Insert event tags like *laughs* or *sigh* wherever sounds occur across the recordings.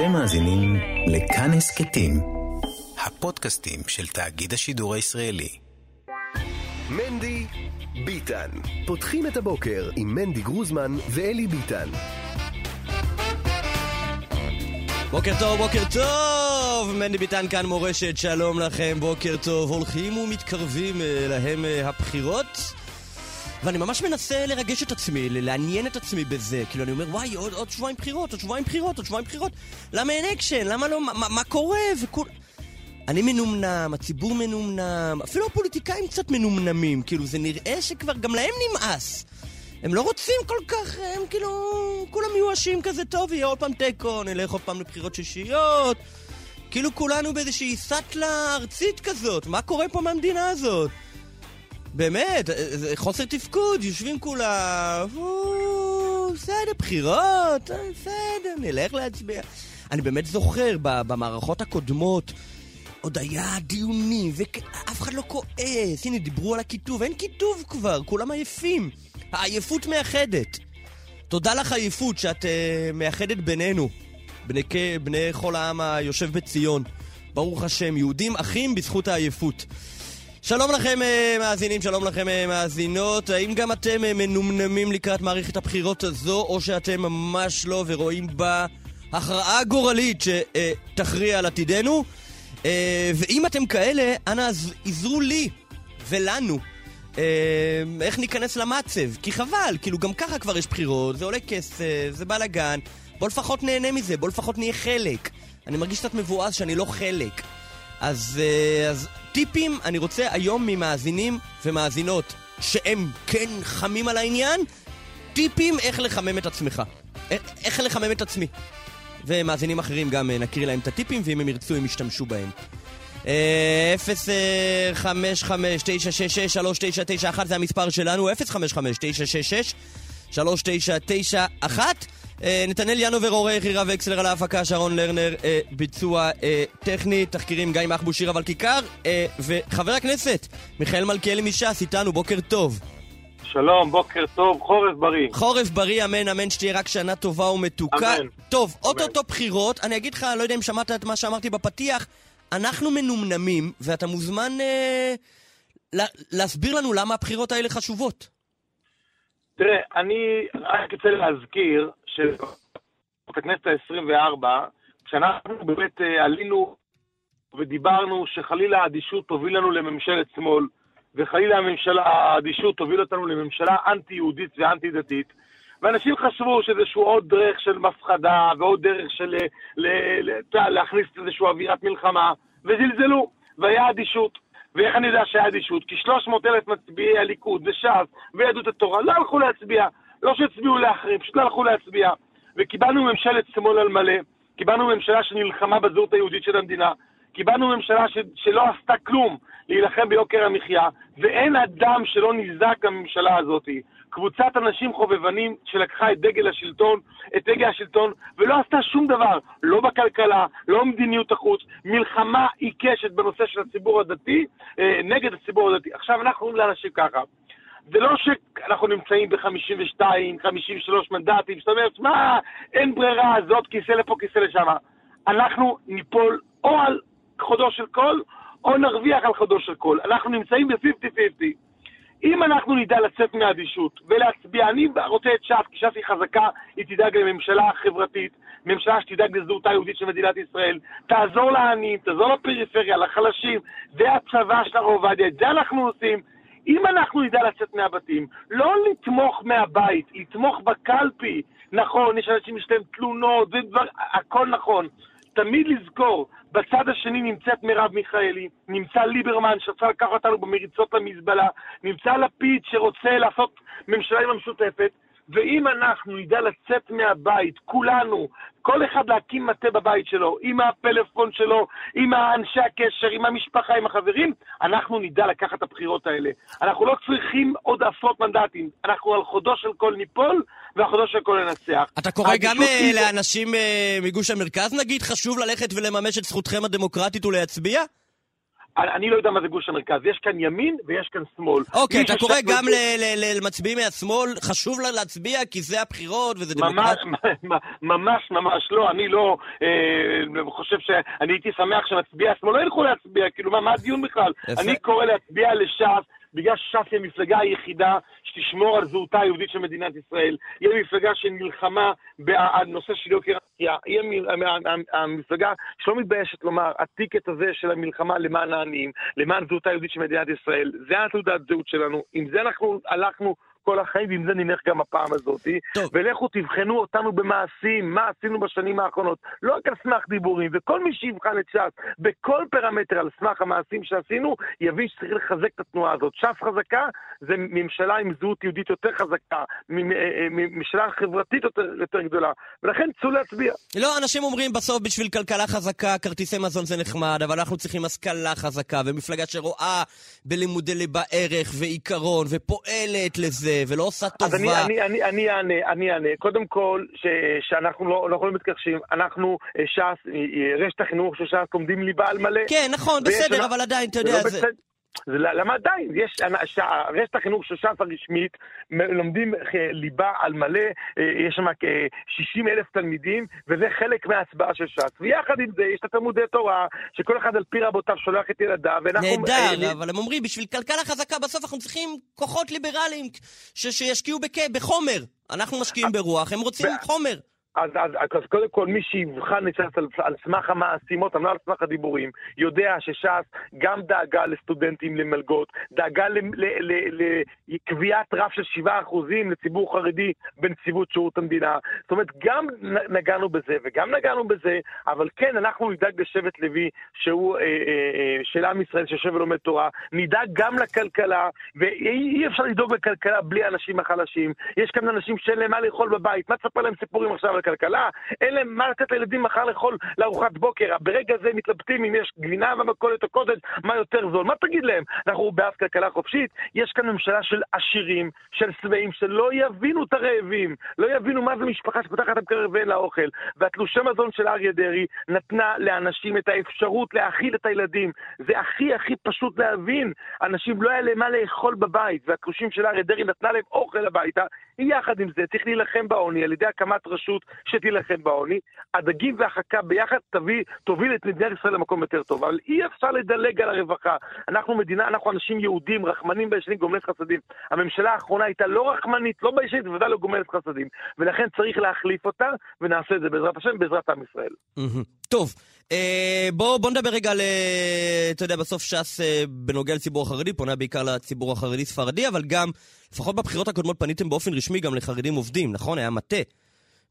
אתם מאזינים לכאן הסכתים, הפודקאסטים של תאגיד השידור הישראלי. מנדי ביטן. פותחים את הבוקר עם מנדי גרוזמן ואלי ביטן. בוקר טוב, בוקר טוב! מנדי ביטן כאן מורשת, שלום לכם, בוקר טוב. הולכים ומתקרבים אה, להם אה, הבחירות. ואני ממש מנסה לרגש את עצמי, לעניין את עצמי בזה. כאילו, אני אומר, וואי, עוד, עוד שבועיים בחירות, עוד שבועיים בחירות, עוד שבועיים בחירות. למה אין אקשן? למה לא... מה, מה קורה? וכול... אני מנומנם, הציבור מנומנם, אפילו הפוליטיקאים קצת מנומנמים. כאילו, זה נראה שכבר גם להם נמאס. הם לא רוצים כל כך, הם כאילו... כולם מיואשים כזה, טוב, יהיה עוד פעם תיקו, נלך עוד פעם לבחירות שישיות. כאילו כולנו באיזושהי סאטלה ארצית כזאת. מה קורה פה מהמדינה הזאת? באמת, אה, חוסר תפקוד, יושבים כולם, בסדר, בחירות, אה, בסדר, נלך להצביע. אני באמת זוכר, במערכות הקודמות, עוד היה דיונים, ואף אחד לא כועס. הנה, דיברו על הכיתוב, אין כיתוב כבר, כולם עייפים. העייפות מאחדת. תודה לך עייפות שאת uh, מאחדת בינינו, בני, בני כל העם היושב בציון. ברוך השם, יהודים אחים בזכות העייפות. שלום לכם אה, מאזינים, שלום לכם אה, מאזינות. האם גם אתם אה, מנומנמים לקראת מערכת הבחירות הזו, או שאתם ממש לא ורואים בה הכרעה גורלית שתכריע על עתידנו? ואם אתם כאלה, אנא עזרו לי ולנו. איך ניכנס למצב? כי חבל, כאילו גם ככה כבר יש בחירות, זה עולה כסף, זה בלאגן. בוא לפחות נהנה מזה, בוא לפחות נהיה חלק. אני מרגיש קצת מבואס שאני לא חלק. אז, אז טיפים אני רוצה היום ממאזינים ומאזינות שהם כן חמים על העניין, טיפים איך לחמם את עצמך. איך לחמם את עצמי. ומאזינים אחרים גם אה, נכיר להם את הטיפים, ואם הם ירצו הם ישתמשו בהם. 055-966-3991 אה, זה המספר שלנו, 055-966-3991 אה, נתנאל ינובר עורך, עירה וקסלר על ההפקה, שרון לרנר אה, ביצוע אה, טכני, תחקירים גיא מחבוש שיר אבל כיכר, וחבר הכנסת מיכאל מלכיאלי מש"ס איתנו, בוקר טוב. שלום, בוקר טוב, חורף בריא. חורף בריא, אמן, אמן, שתהיה רק שנה טובה ומתוקה. אמן. טוב, אוטוטו בחירות, אני אגיד לך, לא יודע אם שמעת את מה שאמרתי בפתיח, אנחנו מנומנמים, ואתה מוזמן אה, להסביר לנו למה הבחירות האלה חשובות. תראה, אני רק רוצה להזכיר שבכנסת ה-24, כשאנחנו באמת אה, עלינו ודיברנו שחלילה האדישות תוביל לנו לממשלת שמאל, וחלילה הממשלה, האדישות תוביל אותנו לממשלה אנטי-יהודית ואנטי-דתית, ואנשים חשבו שזה איזשהו עוד דרך של מפחדה ועוד דרך של אה, ל, ל, ל, להכניס איזושהי אווירת מלחמה, וזלזלו, והיה אדישות. ואיך אני יודע שהיה אדישות? כי 300 אלף מצביעי הליכוד וש"ס ויהדות התורה לא הלכו להצביע. לא שהצביעו לאחרים, פשוט לא הלכו להצביע. וקיבלנו ממשלת שמאל על מלא, קיבלנו ממשלה שנלחמה בזהות היהודית של המדינה, קיבלנו ממשלה ש, שלא עשתה כלום להילחם ביוקר המחיה, ואין אדם שלא נזעק בממשלה הזאת. קבוצת אנשים חובבנים שלקחה את דגל השלטון, את דגל השלטון, ולא עשתה שום דבר, לא בכלכלה, לא במדיניות החוץ, מלחמה עיקשת בנושא של הציבור הדתי, אה, נגד הציבור הדתי. עכשיו אנחנו אומרים לאנשים ככה, זה לא שאנחנו נמצאים ב-52, 53 מנדטים, זאת אומרת, מה, אין ברירה, זאת כיסא לפה, כיסא לשם. אנחנו ניפול או על חודו של קול, או נרוויח על חודו של קול. אנחנו נמצאים ב-50-50. אם אנחנו נדע לצאת מהאדישות ולהצביע, אני רוצה את ש"ס, כי ש"ס היא חזקה, היא תדאג לממשלה חברתית, ממשלה שתדאג לזהותה היהודית של מדינת ישראל, תעזור לעניים, תעזור לפריפריה, לחלשים, זה הצבא של הרב עובדיה, את זה אנחנו עושים. אם אנחנו נדע לצאת מהבתים, לא לתמוך מהבית, לתמוך בקלפי, נכון, יש אנשים שיש להם תלונות, ודבר, הכל נכון. תמיד לזכור, בצד השני נמצאת מרב מיכאלי, נמצא ליברמן שרצה לקחת אותנו במריצות למזבלה, נמצא לפיד שרוצה לעשות ממשלה עם המשותפת, ואם אנחנו נדע לצאת מהבית, כולנו, כל אחד להקים מטה בבית שלו, עם הפלאפון שלו, עם אנשי הקשר, עם המשפחה, עם החברים, אנחנו נדע לקחת את הבחירות האלה. אנחנו לא צריכים עוד עשרות מנדטים, אנחנו על חודו של כל ניפול ועל חודו של כל לנצח. אתה קורא גם uh, לאנשים uh, מגוש המרכז, נגיד, חשוב ללכת ולממש את זכותכם הדמוקרטית ולהצביע? אני לא יודע מה זה גוש המרכז. יש כאן ימין ויש כאן שמאל. אוקיי, אתה קורא גם ל... למצביעים מהשמאל, חשוב לה להצביע כי זה הבחירות וזה דמוקרטיה? *laughs* ממש, ממש לא. אני לא אה, חושב שאני הייתי שמח שמצביעי השמאל לא ילכו להצביע, כאילו, מה הדיון בכלל? אני קורא להצביע לש"ס. בגלל ש"ס היא המפלגה היחידה שתשמור על זהותה היהודית של מדינת ישראל. היא המפלגה שנלחמה בנושא של יוקר המחיה. היא המפלגה שלא מתביישת לומר, הטיקט הזה של המלחמה למען העניים, למען זהותה היהודית של מדינת ישראל, זה התעודת זהות שלנו. עם זה אנחנו הלכנו כל החיים, ועם זה נלך גם הפעם הזאת. ולכו תבחנו אותנו במעשים, מה עשינו בשנים האחרונות. לא רק על סמך דיבורים, וכל מי שיבחן את ש"ס בכל פרמטר על סמך המעשים שעשינו, יבין שצריך לחזק את התנועה הזאת. ש"ס חזקה זה ממשלה עם זהות יהודית יותר חזקה, אה, אה, ממשלה חברתית יותר, יותר גדולה, ולכן צאו להצביע. לא, אנשים אומרים בסוף בשביל כלכלה חזקה, כרטיסי מזון זה נחמד, אבל אנחנו צריכים השכלה חזקה, ומפלגה שרואה בלימודי ליבה ערך ועיקרון, ופועלת לזה. ולא עושה טובה. אז אני, אני, אני, אני אענה, אני אענה. קודם כל, ש, שאנחנו לא, לא יכולים מתכחשים, אנחנו, אה, ש"ס, אה, אה, רשת החינוך של ש"ס לומדים ליבה על מלא. כן, נכון, בסדר, אבל עדיין, אתה יודע, זה... למה עדיין? יש, רשת החינוך של ש"ס הרשמית, לומדים ליבה על מלא, אה, יש שם כ-60 אלף תלמידים, וזה חלק מההצבעה של ש"ס. ויחד עם זה, יש את התלמודי תורה, שכל אחד על פי רבותיו שולח את ילדיו, ואנחנו... נהדר, אה, אבל הם אומרים, בשביל כלכלה חזקה בסוף אנחנו צריכים כוחות ליברליים שישקיעו בחומר. אנחנו משקיעים ברוח, הם רוצים חומר. אז, אז, אז קודם כל, מי שיבחן את ש"ס על, על סמך המעשים, אותם, לא על סמך הדיבורים, יודע שש"ס גם דאגה לסטודנטים למלגות, דאגה לקביעת רף של 7% לציבור חרדי בנציבות שירות המדינה. זאת אומרת, גם נגענו בזה וגם נגענו בזה, אבל כן, אנחנו נדאג לשבט לוי, שהוא אה, אה, אה, של עם ישראל שיושב ולומד תורה, נדאג גם לכלכלה, ואי אפשר לדאוג לכלכלה בלי האנשים החלשים. יש כאן אנשים שאין להם מה לאכול בבית, מה תספר להם סיפורים עכשיו? הכלכלה, אין להם מה לתת לילדים מחר לאכול לארוחת בוקר. ברגע זה מתלבטים אם יש גבינה במכולת או קוטג', מה יותר זול. מה תגיד להם? אנחנו בעד כלכלה חופשית? יש כאן ממשלה של עשירים, של שבעים, שלא יבינו את הרעבים, לא יבינו מה זה משפחה שפותחת את המקרר ואין לה אוכל. והתלושי מזון של אריה דרעי נתנה לאנשים את האפשרות להאכיל את הילדים. זה הכי הכי פשוט להבין. אנשים לא היה להם מה לאכול בבית, והתלושים של אריה דרעי נתנה להם אוכל הביתה. יחד עם זה צריך להילחם בעוני על ידי הקמת רשות שתילחם בעוני. הדגים והחכה ביחד תביא, תוביל את מדינת ישראל למקום יותר טוב. אבל אי אפשר לדלג על הרווחה. אנחנו מדינה, אנחנו אנשים יהודים, רחמנים ביישנים, גומלת חסדים. הממשלה האחרונה הייתה לא רחמנית, לא ביישנית, ובוודאי לא גומלת חסדים. ולכן צריך להחליף אותה, ונעשה את זה בעזרת השם, בעזרת עם ישראל. טוב, אה, בוא, בוא נדבר רגע על, אה, אתה יודע, בסוף ש"ס אה, בנוגע לציבור החרדי, פונה בעיקר לציבור החרדי-ספרדי, אבל גם, לפחות בבחירות הקודמות פניתם באופן רשמי גם לחרדים עובדים, נכון? היה מטה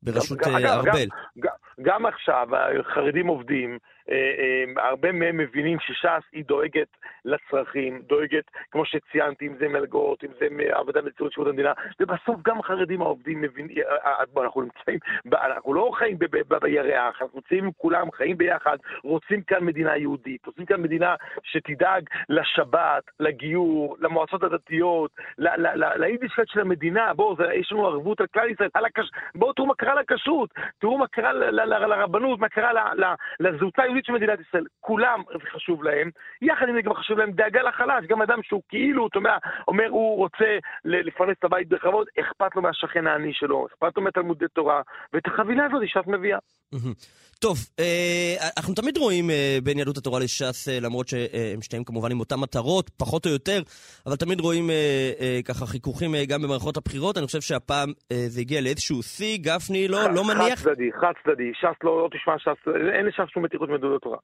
בראשות ארבל. גם, גם, גם עכשיו, החרדים עובדים, אה, אה, הרבה מהם מבינים שש"ס היא דואגת לצרכים, דואגת, כמו שציינתי, אם זה מלגות, אם זה עבודה בנציבות שירות המדינה, ובסוף גם החרדים העובדים מבינים, אה, אנחנו נמצאים, אנחנו לא חיים בירח, אנחנו עם כולם, חיים ביחד, רוצים כאן מדינה יהודית, רוצים כאן מדינה שתדאג לשבת, לגיור, למועצות הדתיות, ליידישקייט של המדינה, בואו, יש לנו ערבות על כלל ישראל, בואו תראו מה קרה לכשרות, תראו מה קרה לרבנות, מה קרה לזהותה היהודית של מדינת ישראל. כולם, חשוב להם. יחד עם זה גם חשוב להם דאגה לחלש. גם אדם שהוא כאילו, אתה אומר, אומר הוא רוצה לפרנס את הבית בכבוד, אכפת לו מהשכן העני שלו, אכפת לו מתלמודי תורה, ואת החבילה הזאת ש"ס מביאה. טוב, אה, אנחנו תמיד רואים אה, בין יהדות התורה לש"ס, אה, למרות שהם שתיהם כמובן עם אותן מטרות, פחות או יותר, אבל תמיד רואים ככה חיכוכים גם במערכות הבחירות. אני חושב שהפעם זה הגיע לאיזשהו שיא, גפני לא, לא מניח... חד צדדי, חד צדדי. ש"ס לא, לא תשמע ש"ס, אין לש"ס שום מתיחות מיהדות התורה.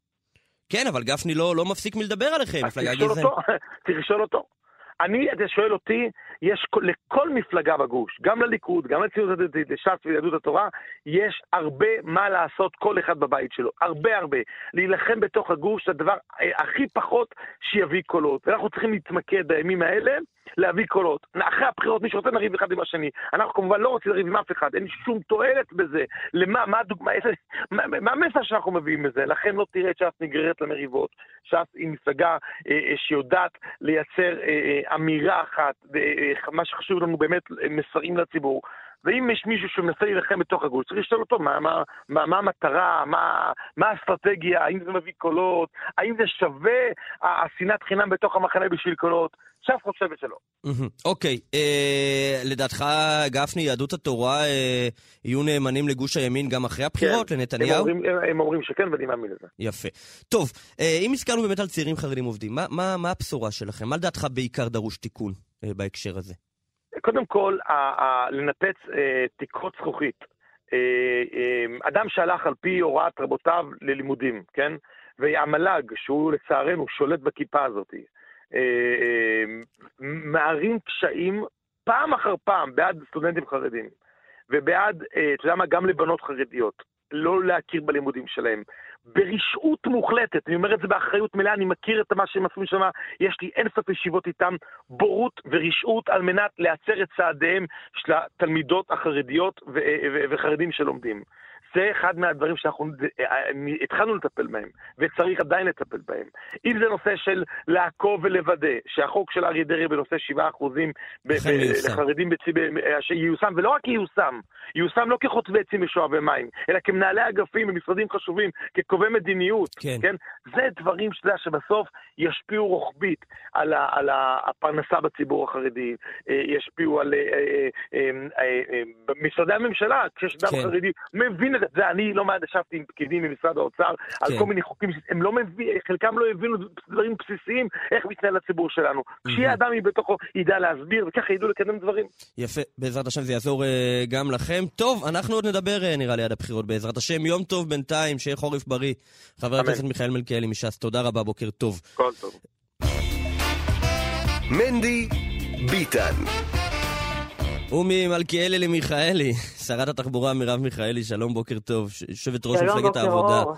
כן, אבל גפני לא, לא מפסיק מלדבר עליכם, מפלגה גזענית. *laughs* צריך לשאול אותו. אני, אתה שואל אותי, יש לכל מפלגה בגוש, גם לליכוד, גם לציונות הדתית, לש"ס וליהדות התורה, יש הרבה מה לעשות כל אחד בבית שלו. הרבה הרבה. להילחם בתוך הגוש זה הדבר אה, הכי פחות שיביא קולות. ואנחנו צריכים להתמקד בימים האלה להביא קולות. אחרי הבחירות מי שרוצה נריב אחד עם השני. אנחנו כמובן לא רוצים לריב עם אף אחד, אין שום תועלת בזה. למה, מה הדוגמה, איזה, מה, מה המסר שאנחנו מביאים בזה? לכן לא תראה את ש"ס נגררת למריבות. ש"ס היא מפלגה אה, אה, שיודעת לייצר אה, אה, אמירה אחת, אה, מה שחשוב לנו באמת, מסרים לציבור. ואם יש מישהו שמנסה להילחם בתוך הגבול, צריך לשאול אותו מה, מה, מה, מה המטרה, מה, מה האסטרטגיה, האם זה מביא קולות, האם זה שווה השנאת חינם בתוך המחנה בשביל קולות. ש"ס חושבת שלא. אוקיי, אה, לדעתך, גפני, יהדות התורה אה, יהיו נאמנים לגוש הימין גם אחרי הבחירות, כן, לנתניהו? הם אומרים, הם, הם אומרים שכן, ואני מאמין לזה. יפה. טוב, אה, אם הזכרנו באמת על צעירים חרדים עובדים, מה, מה, מה הבשורה שלכם? מה לדעתך בעיקר דרוש תיקון אה, בהקשר הזה? קודם כל, ה- ה- לנפץ אה, תקרות זכוכית. אה, אה, אדם שהלך על פי הוראת רבותיו ללימודים, כן? והמל"ג, שהוא לצערנו שולט בכיפה הזאת, אה, אה, מערים קשיים פעם אחר פעם בעד סטודנטים חרדים, ובעד, אה, אתה יודע מה, גם לבנות חרדיות, לא להכיר בלימודים שלהם. ברשעות מוחלטת, אני אומר את זה באחריות מלאה, אני מכיר את מה שהם עשו שם, יש לי אינסוף ישיבות איתם, בורות ורשעות על מנת להצר את צעדיהם של התלמידות החרדיות וחרדים שלומדים. זה אחד מהדברים שאנחנו אה, התחלנו לטפל בהם, וצריך עדיין לטפל בהם. אם זה נושא של לעקוב ולוודא שהחוק של אריה דרעי בנושא 7% ב- אכן ב- מיושם. לחרדים בצי- ב- אה, שייושם, ולא רק ייושם, ייושם לא כחוטבי עצים ושואבי מים, אלא כמנהלי אגפים במשרדים חשובים, כקובעי מדיניות, כן. כן? זה דברים שאתה יודע שבסוף ישפיעו רוחבית על, ה, על ה- הפרנסה בציבור החרדי, אה, ישפיעו על אה, אה, אה, אה, אה, משרדי הממשלה, כשיש אדם כן. חרדי, מבין את זה, זה, אני לא מעט ישבתי עם פקידים ממשרד האוצר על כן. כל מיני חוקים, הם לא מבין, חלקם לא הבינו דברים בסיסיים, איך מתנהל הציבור שלנו. כשיהיה אדם מבתוכו, ידע להסביר, וככה ידעו לקדם דברים. יפה, בעזרת השם זה יעזור אה, גם לכם. טוב, אנחנו עוד נדבר אה, נראה לי עד הבחירות בעזרת השם. יום טוב בינתיים, שיהיה חורף בריא. חבר. הכנסת מיכאל מלכיאלי מש"ס, תודה רבה, בוקר טוב. כל טוב. מנדי ביטן. וממלכיאלי למיכאלי, *laughs* שרת התחבורה מרב מיכאלי, שלום, בוקר טוב. יושבת ראש מפלגת העבודה. אור.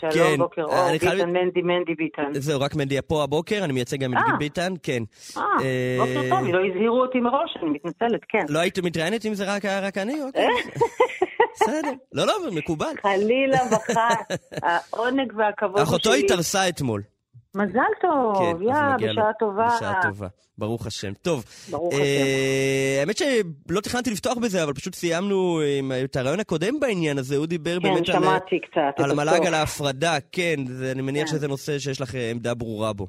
שלום, כן, בוקר אור. אני חייב- ביטן, מנדי, מנדי ביטן. זהו, רק מנדי פה הבוקר, אני מייצג גם את אה. ביטן, כן. אה, אה, בוקר טוב, לא הזהירו אותי מראש, אני מתנצלת, כן. לא היית מתראיינת אם זה רק רק אני? אוקיי. *laughs* בסדר. לא, לא, מקובל. חלילה וחס, *laughs* העונג והכבוד הוא אחותו שלי. התארסה אתמול. מזל טוב, כן, יא. בשעה טובה. בשעה טובה. ברוך השם. טוב. ברוך אה, השם. האמת שלא תכננתי לפתוח בזה, אבל פשוט סיימנו עם- את הרעיון הקודם בעניין הזה, הוא דיבר כן, באמת על... קצת. על המל"ג. על ההפרדה, כן, זה, אני מניח כן. שזה נושא שיש לך אה, עמדה ברורה בו.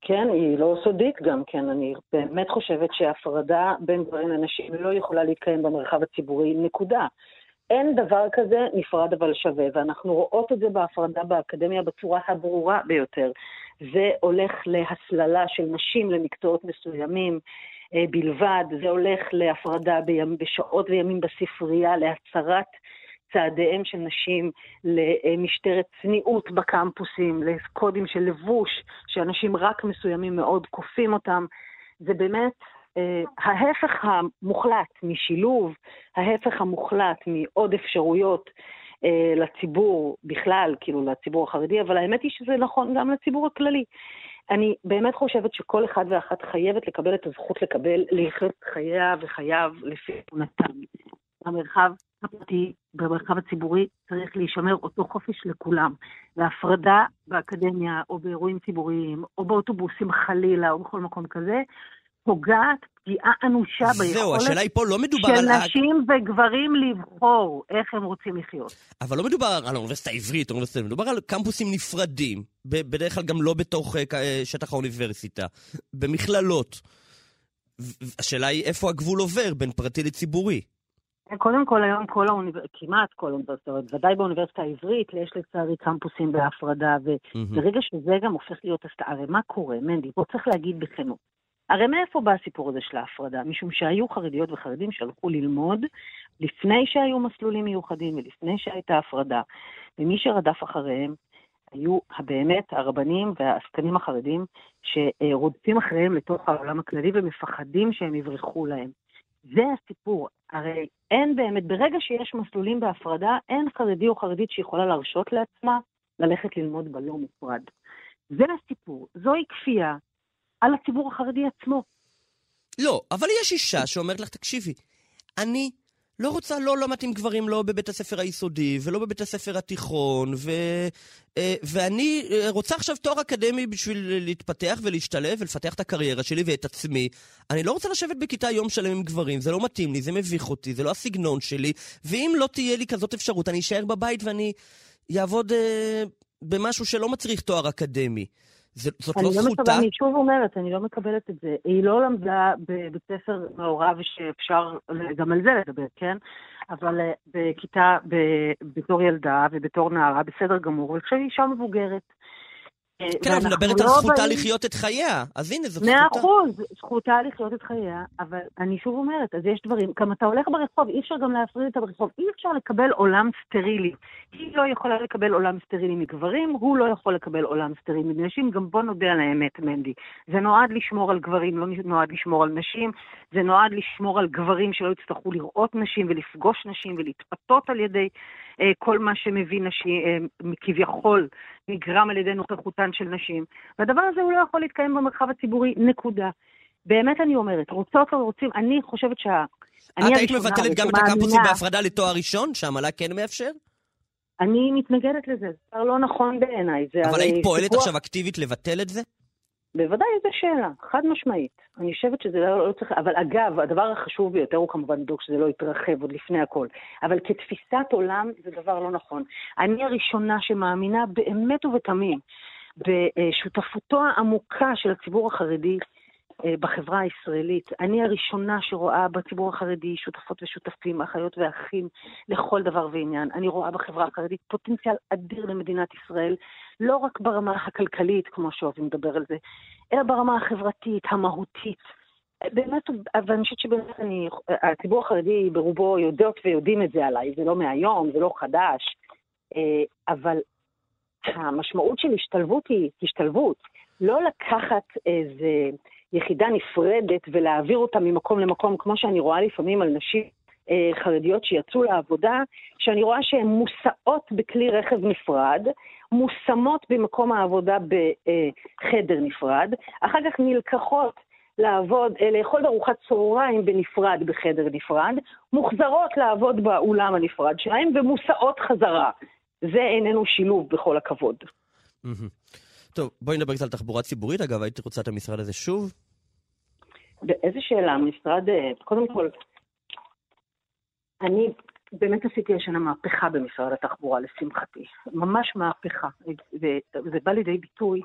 כן, היא לא סודית גם כן. אני באמת חושבת שהפרדה בין גברים לנשים לא יכולה להתקיים במרחב הציבורי, נקודה. אין דבר כזה נפרד אבל שווה, ואנחנו רואות את זה בהפרדה באקדמיה בצורה הברורה ביותר. זה הולך להסללה של נשים למקצועות מסוימים אה, בלבד, זה הולך להפרדה בימ, בשעות וימים בספרייה, להצרת צעדיהם של נשים, למשטרת צניעות בקמפוסים, לקודים של לבוש, שאנשים רק מסוימים מאוד כופים אותם. זה באמת אה, ההפך המוחלט משילוב, ההפך המוחלט מעוד אפשרויות לציבור בכלל, כאילו לציבור החרדי, אבל האמת היא שזה נכון גם לציבור הכללי. אני באמת חושבת שכל אחד ואחת חייבת לקבל את הזכות לקבל, לחיות חייה וחייו לפי אמונתם. במרחב הפרטי, במרחב הציבורי, צריך להישמר אותו חופש לכולם. והפרדה באקדמיה, או באירועים ציבוריים, או באוטובוסים חלילה, או בכל מקום כזה, פוגעת פגיעה אנושה ביכולת לא של על... נשים וגברים לבחור איך הם רוצים לחיות. אבל לא מדובר על האוניברסיטה העברית, או אוניברסיטה, מדובר על קמפוסים נפרדים, בדרך כלל גם לא בתוך אה, אה, שטח האוניברסיטה, במכללות. השאלה היא איפה הגבול עובר בין פרטי לציבורי. קודם כל, היום כל האוניברסיטאות, כמעט כל האוניברסיטאות, ודאי באוניברסיטה העברית, יש לצערי קמפוסים בהפרדה. וברגע שזה גם הופך להיות הסתעה, הרי מה קורה, מנדי? פה צריך להגיד בכנות. הרי מאיפה בא הסיפור הזה של ההפרדה? משום שהיו חרדיות וחרדים שהלכו ללמוד לפני שהיו מסלולים מיוחדים ולפני שהייתה הפרדה, ומי שרדף אחריהם היו באמת הרבנים והעסקנים החרדים שרודפים אחריהם לתוך העולם הכללי ומפחדים שהם יברחו להם. זה הסיפור. הרי אין באמת, ברגע שיש מסלולים בהפרדה, אין חרדי או חרדית שיכולה להרשות לעצמה ללכת ללמוד בלא מופרד. זה הסיפור. זוהי כפייה על הציבור החרדי עצמו. לא, אבל יש אישה שאומרת לך, תקשיבי, אני לא רוצה, לא, לא מתאים גברים לא בבית הספר היסודי ולא בבית הספר התיכון, ו, אה, ואני אה, רוצה עכשיו תואר אקדמי בשביל להתפתח ולהשתלב ולפתח את הקריירה שלי ואת עצמי. אני לא רוצה לשבת בכיתה יום שלם עם גברים, זה לא מתאים לי, זה מביך אותי, זה לא הסגנון שלי, ואם לא תהיה לי כזאת אפשרות, אני אשאר בבית ואני אעבוד אה, במשהו שלא מצריך תואר אקדמי. זאת לא זכותה? לא אני שוב אומרת, אני לא מקבלת את זה. היא לא למדה בבית ספר מעורב שאפשר גם על זה לדבר, כן? אבל אה, בכיתה, בתור ילדה ובתור נערה, בסדר גמור, ועכשיו היא אישה מבוגרת. כן, אבל מדברת על לא זכותה לחיות את חייה, אז הנה, זאת זכותה. מאה אחוז, זכותה לחיות את חייה, אבל אני שוב אומרת, אז יש דברים, גם אתה הולך ברחוב, אי אפשר גם להפריד את הרחוב, אי אפשר לקבל עולם סטרילי. היא לא יכולה לקבל עולם סטרילי מגברים, הוא לא יכול לקבל עולם סטרילי מנשים, גם בוא נודה על האמת, מנדי. זה נועד לשמור על גברים, לא נועד לשמור על נשים, זה נועד לשמור על גברים שלא יצטרכו לראות נשים ולפגוש נשים ולהתפתות על ידי אה, כל מה שמביא נשים, אה, כביכול נגרם על ידי נוכחותן של נשים. והדבר הזה הוא לא יכול להתקיים במרחב הציבורי, נקודה. באמת אני אומרת, רוצות או רוצים, אני חושבת שה... את היית מבטלת גם את הקמפוסים בהפרדה לתואר ראשון, שהמל"ג כן מאפשר? אני מתנגדת לזה, זה דבר לא נכון בעיניי. אבל היית פועלת עכשיו אקטיבית לבטל את זה? בוודאי, זו שאלה, חד משמעית. אני חושבת שזה לא, לא צריך... אבל אגב, הדבר החשוב ביותר הוא כמובן לדאוג שזה לא יתרחב עוד לפני הכל. אבל כתפיסת עולם זה דבר לא נכון. אני הראשונה שמאמינה באמת ובתמים בשותפותו העמוקה של הציבור החרדי בחברה הישראלית. אני הראשונה שרואה בציבור החרדי שותפות ושותפים, אחיות ואחים לכל דבר ועניין. אני רואה בחברה החרדית פוטנציאל אדיר למדינת ישראל, לא רק ברמה הכלכלית, כמו שאוהבים לדבר על זה, אלא ברמה החברתית, המהותית. באמת, אבל אני חושבת שבאמת אני, הציבור החרדי ברובו יודעות ויודעים את זה עליי, זה לא מהיום, זה לא חדש, אה, אבל המשמעות של השתלבות היא השתלבות, לא לקחת איזה... יחידה נפרדת ולהעביר אותה ממקום למקום, כמו שאני רואה לפעמים על נשים אה, חרדיות שיצאו לעבודה, שאני רואה שהן מוסעות בכלי רכב נפרד, מושמות במקום העבודה בחדר נפרד, אחר כך נלקחות לעבוד, אה, לאכול ארוחת צהריים בנפרד בחדר נפרד, מוחזרות לעבוד באולם הנפרד שלהם ומוסעות חזרה. זה איננו שילוב בכל הכבוד. טוב, בואי נדבר קצת על תחבורה ציבורית. אגב, הייתי רוצה את המשרד הזה שוב? באיזה שאלה? המשרד, אה, קודם כל, אני באמת עשיתי השנה מהפכה במשרד התחבורה, לשמחתי. ממש מהפכה. וזה בא לידי ביטוי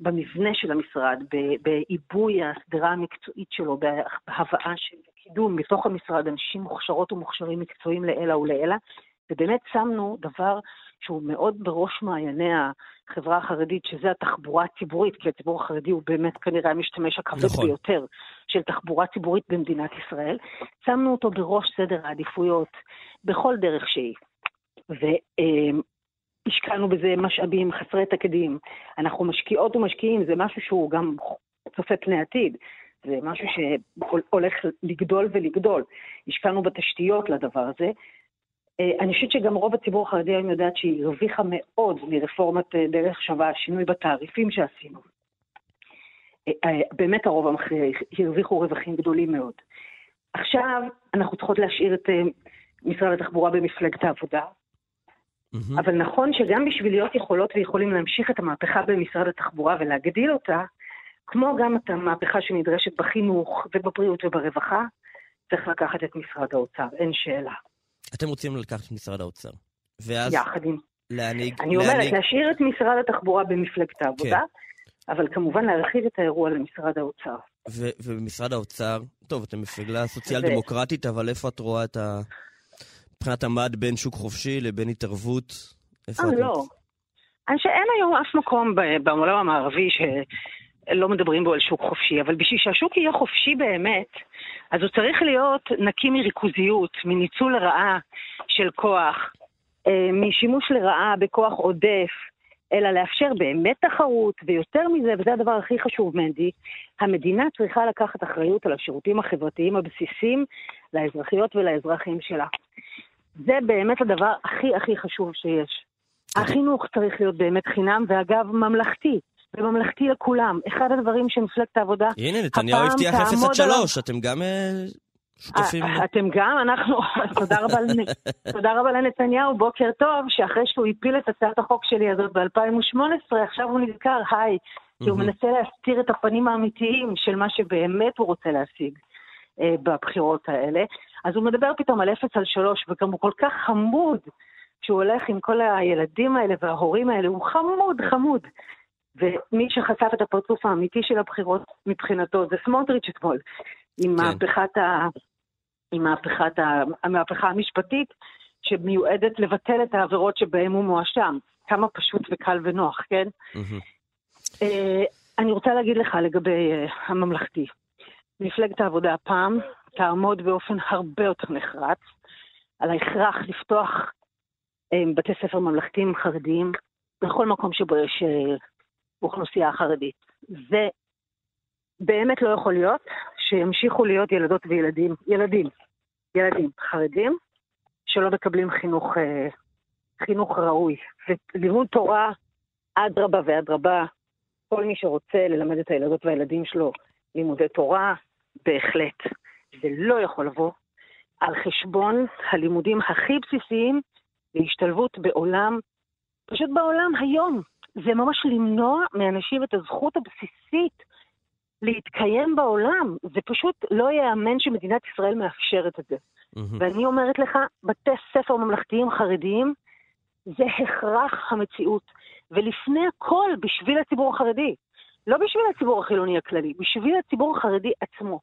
במבנה של המשרד, בעיבוי השדרה המקצועית שלו, בהבאה של קידום מתוך המשרד, אנשים מוכשרות ומוכשרים מקצועיים לעילא ולעילא, ובאמת שמנו דבר שהוא מאוד בראש מעייני החברה החרדית, שזה התחבורה הציבורית, כי הציבור החרדי הוא באמת כנראה המשתמש הכבד נכון. ביותר של תחבורה ציבורית במדינת ישראל. שמנו אותו בראש סדר העדיפויות בכל דרך שהיא. והשקענו בזה משאבים חסרי תקדים. אנחנו משקיעות ומשקיעים, זה משהו שהוא גם צופה פני עתיד. זה משהו שהולך לגדול ולגדול. השקענו בתשתיות לדבר הזה, אני חושבת שגם רוב הציבור החרדי היום יודעת שהיא הרוויחה מאוד מרפורמת אה, דרך שווה, שינוי בתעריפים שעשינו. אה, באמת הרוב המכריע הרוויחו רווחים גדולים מאוד. עכשיו אנחנו צריכות להשאיר את משרד התחבורה במפלגת העבודה, mm-hmm. אבל נכון שגם בשביל להיות יכולות ויכולים להמשיך את המהפכה במשרד התחבורה ולהגדיל אותה, כמו גם את המהפכה שנדרשת בחינוך ובבריאות וברווחה, צריך לקחת את משרד האוצר, אין שאלה. אתם רוצים לקחת את משרד האוצר. ואז... יחד עם... להנהיג... אני אומרת, להנהיג... להשאיר את משרד התחבורה במפלגת העבודה, כן. אבל כמובן להרחיב את האירוע למשרד האוצר. ו- ובמשרד האוצר, טוב, אתם מפלגה סוציאל ו... אבל איפה את רואה את ה... מבחינת המד בין שוק חופשי לבין התערבות? איפה אה, את... לא. אני שאין היום אף מקום בעולם המערבי ש... לא מדברים בו על שוק חופשי, אבל בשביל שהשוק יהיה חופשי באמת, אז הוא צריך להיות נקי מריכוזיות, מניצול לרעה של כוח, אה, משימוש לרעה בכוח עודף, אלא לאפשר באמת תחרות, ויותר מזה, וזה הדבר הכי חשוב, מנדי, המדינה צריכה לקחת אחריות על השירותים החברתיים הבסיסיים לאזרחיות ולאזרחים שלה. זה באמת הדבר הכי הכי חשוב שיש. החינוך צריך להיות באמת חינם, ואגב, ממלכתי. וממלכתי לכולם. אחד הדברים שמפלגת העבודה... הנה, נתניהו הבטיח 0 עד 3, אתם גם אה, שותפים? אה, אתם גם, אנחנו, *laughs* תודה רבה, לנתניהו, בוקר טוב, שאחרי שהוא הפיל את הצעת החוק שלי הזאת ב-2018, עכשיו הוא נזכר, היי, כי הוא מנסה להסתיר את הפנים האמיתיים של מה שבאמת הוא רוצה להשיג אה, בבחירות האלה. אז הוא מדבר פתאום על 0 על 3, וגם הוא כל כך חמוד כשהוא הולך עם כל הילדים האלה וההורים האלה, הוא חמוד, חמוד. ומי שחשף את הפרצוף האמיתי של הבחירות מבחינתו זה סמוטריץ' אתמול, עם כן. מהפכת, ה... עם מהפכת ה... המהפכה המשפטית שמיועדת לבטל את העבירות שבהן הוא מואשם. כמה פשוט וקל ונוח, כן? Mm-hmm. אני רוצה להגיד לך לגבי uh, הממלכתי. מפלגת העבודה הפעם תעמוד באופן הרבה יותר נחרץ על ההכרח לפתוח uh, בתי ספר ממלכתיים חרדיים בכל מקום שבו יש uh, אוכלוסייה חרדית. זה באמת לא יכול להיות שימשיכו להיות ילדות וילדים, ילדים, ילדים חרדים, שלא מקבלים חינוך, אה, חינוך ראוי. ולימוד תורה, אדרבה ואדרבה, כל מי שרוצה ללמד את הילדות והילדים שלו לימודי תורה, בהחלט. זה לא יכול לבוא על חשבון הלימודים הכי בסיסיים להשתלבות בעולם, פשוט בעולם היום. זה ממש למנוע מאנשים את הזכות הבסיסית להתקיים בעולם. זה פשוט לא ייאמן שמדינת ישראל מאפשרת את זה. Mm-hmm. ואני אומרת לך, בתי ספר ממלכתיים חרדיים זה הכרח המציאות. ולפני הכל, בשביל הציבור החרדי. לא בשביל הציבור החילוני הכללי, בשביל הציבור החרדי עצמו.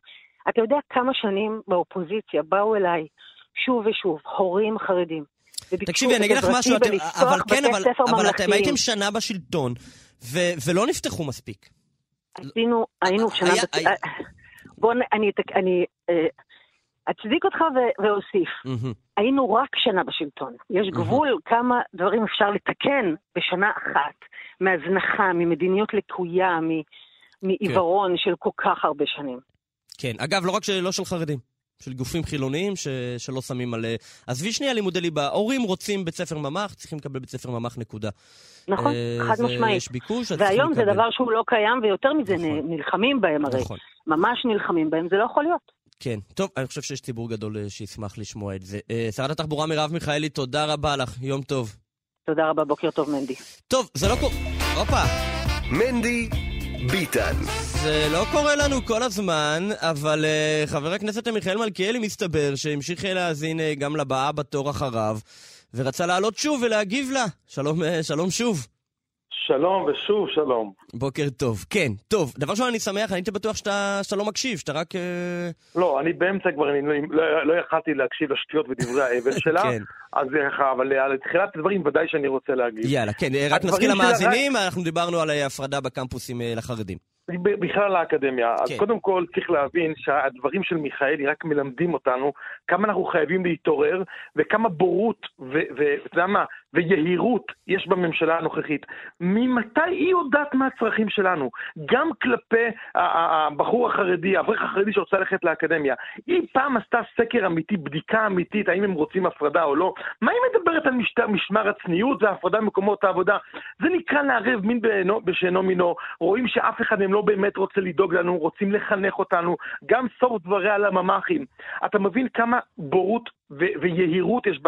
אתה יודע כמה שנים באופוזיציה באו אליי שוב ושוב הורים חרדים תקשיבי, אני אגיד לך משהו, אתם, אבל כן, אבל, אבל אתם הייתם שנה בשלטון, ו, ולא נפתחו מספיק. עשינו, היינו שנה... היה, בצ... היה... בוא, אני, אני אה, אצדיק אותך ו- ואוסיף. Mm-hmm. היינו רק שנה בשלטון. יש גבול mm-hmm. כמה דברים אפשר לתקן בשנה אחת, מהזנחה, ממדיניות לקויה, מעיוורון כן. של כל כך הרבה שנים. כן, אגב, לא רק לא של חרדים. של גופים חילוניים ש... שלא שמים על... עזבי שנייה לימודי ליבה, הורים רוצים בית ספר ממ"ח, צריכים לקבל בית ספר ממ"ח נקודה. נכון, uh, חד משמעית. יש ביקוש, והיום זה דבר שהוא לא קיים, ויותר מזה נכון. נלחמים בהם הרי. נכון. ממש נלחמים בהם, זה לא יכול להיות. כן, טוב, אני חושב שיש ציבור גדול אה, שישמח לשמוע את זה. שרת התחבורה מרב מיכאלי, תודה רבה לך, יום טוב. תודה רבה, בוקר טוב, מנדי. טוב, זה לא קורה... הופה. מנדי ביטן. זה לא קורה לנו כל הזמן, אבל uh, חבר הכנסת מיכאל מלכיאלי מסתבר שהמשיך להאזין uh, גם לבאה בתור אחריו, ורצה לעלות שוב ולהגיב לה. שלום, uh, שלום שוב. שלום ושוב שלום. בוקר טוב. כן, טוב. דבר ראשון, אני שמח, אני הייתי בטוח שאתה, שאתה לא מקשיב, שאתה רק... אה, לא, אני באמצע כבר, אני לא, לא, לא יכלתי להקשיב לשטויות ודברי האבל *laughs* שלה. כן. אז אבל על תחילת הדברים ודאי שאני רוצה להגיד. יאללה, כן, רק נזכיר למאזינים, שלה... אנחנו דיברנו על הפרדה בקמפוסים אה, לחרדים. בכלל לאקדמיה. כן. אז קודם כל צריך להבין שהדברים של מיכאלי רק מלמדים אותנו כמה אנחנו חייבים להתעורר וכמה בורות ואתה יודע מה, ויהירות יש בממשלה הנוכחית. ממתי היא יודעת מה הצרכים שלנו? גם כלפי הבחור החרדי, האברך החרדי שרוצה ללכת לאקדמיה. היא פעם עשתה סקר אמיתי, בדיקה אמיתית, האם הם רוצים הפרדה או לא? מה היא מדברת על משטר, משמר הצניעות והפרדה במקומות העבודה? זה נקרא לערב מין בשאינו מינו. רואים שאף אחד מהם לא באמת רוצה לדאוג לנו, רוצים לחנך אותנו. גם סוף דבריה על הממ"חים. אתה מבין כמה בורות ו- ויהירות יש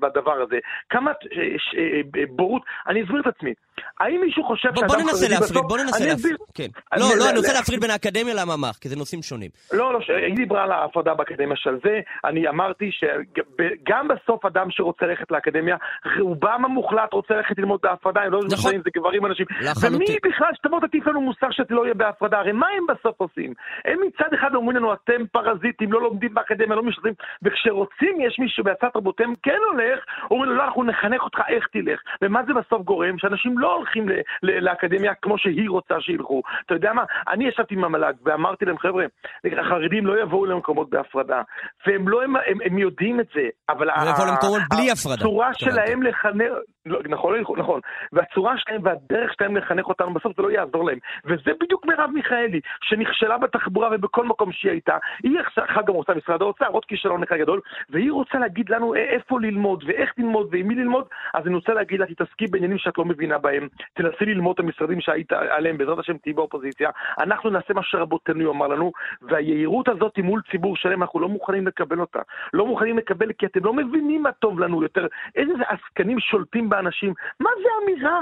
בדבר הזה. כמה ש- אה, בורות, אני אסביר את עצמי. האם מישהו חושב שאדם חרדי בסוף... בוא ננסה להפריד, בוא ננסה להפריד. כן. לא, לא, אני רוצה להפריד בין האקדמיה לממ"ח, כי זה נושאים שונים. לא, לא, היא דיברה על ההפרדה באקדמיה של זה, אני אמרתי שגם בסוף אדם שרוצה ללכת לאקדמיה, רובם המוחלט רוצה ללכת ללמוד בהפרדה, הם לא יודעים נכון. זה גברים אנשים. ומי בכלל שתבוא תטיף לנו מוסר שאתה לא יהיה בהפרדה, הרי מה הם בסוף עושים? הם מצד אחד אומרים לנו, אתם פרזיטים, לא לומדים באקדמיה, לא משתתפים, וכשרוצים, יש מישהו בהצעת תרבותיהם כן הולך, אומרים לו, לא, אנחנו נחנך אותך איך תלך. ומה זה בסוף גורם? שאנשים לא הולכים לאקדמיה כמו שהיא רוצה שילכו. אתה יודע מה? אני ישבתי עם המל"ג ואמרתי להם, חבר'ה, החרדים לא יבואו למקומות בהפרדה. והם לא, הם, הם, הם יודעים את זה, אבל... לא יבואו למקומות בלי הפרדה. הצורה שלהם לחנך... לא, נכון, נכון. והצורה שלהם והדרך שלהם לחנך אותנו, בסוף זה לא יעזור להם. וזה בדיוק מרב מיכאלי, שנכשלה בתחבורה ובכל מקום שהיא הייתה. היא עכשיו גם רוצה משרד האוצר, עוד כישלון אחד גדול, והיא רוצה להגיד לנו איפה ללמוד ואיך ללמוד ועם מי ללמוד, אז אני רוצה להגיד לה, תתעסקי בעניינים שאת לא מבינה בהם. תנסי ללמוד את המשרדים שהיית עליהם, בעזרת השם תהיי באופוזיציה. אנחנו נעשה מה שרבותינו אמר לנו, והיהירות הזאת מול ציבור שלם, אנחנו לא מוכנים לקבל אותה. לא מוכנים לקבל כי אתם לא מבינים מה טוב לנו יותר. איזה עסקנים שולטים באנשים. מה זה האמירה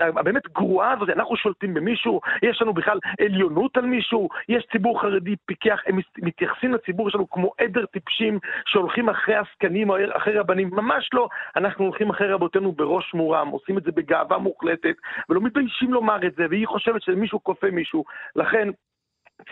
הבאמת גרועה הזאת? אנחנו שולטים במישהו? יש לנו בכלל עליונות על מישהו? יש ציבור חרדי פיקח, הם מתייחסים לציבור שלנו כמו עדר טיפשים שהולכים אחרי עסקנים או אחרי רבנים? ממש לא. אנחנו הולכים אחרי רבותינו בראש מורם, עושים את זה בגאווה מוחלטת, ולא מתביישים לומר את זה, והיא חושבת שמישהו כופה מישהו. לכן,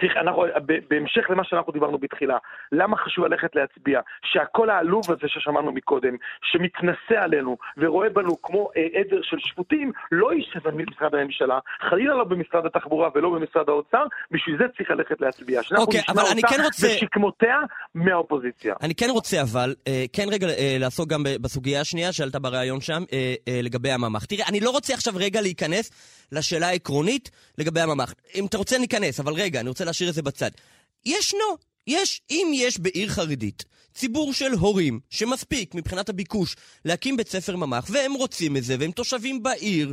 צריך, אנחנו, בהמשך למה שאנחנו דיברנו בתחילה, למה חשוב ללכת להצביע? שהקול העלוב הזה ששמענו מקודם, שמתנשא עלינו ורואה בנו כמו אה, עדר של שפוטים, לא יישב במשרד הממשלה, חלילה לא במשרד התחבורה ולא במשרד האוצר, בשביל זה צריך ללכת להצביע. אוקיי, אבל אני כן רוצה... ושכמותיה מהאופוזיציה. אני כן רוצה אבל, אה, כן רגע אה, לעסוק גם בסוגיה השנייה שעלת בריאיון שם, אה, אה, לגבי הממ"ח. תראה, אני לא רוצה עכשיו רגע להיכנס לשאלה העקרונית לגבי הממ"ח. אם אתה רוצה ניכנס, אבל רגע, אני רוצה להשאיר את זה בצד. ישנו, יש, אם יש בעיר חרדית ציבור של הורים שמספיק מבחינת הביקוש להקים בית ספר ממ"ח, והם רוצים את זה, והם תושבים בעיר,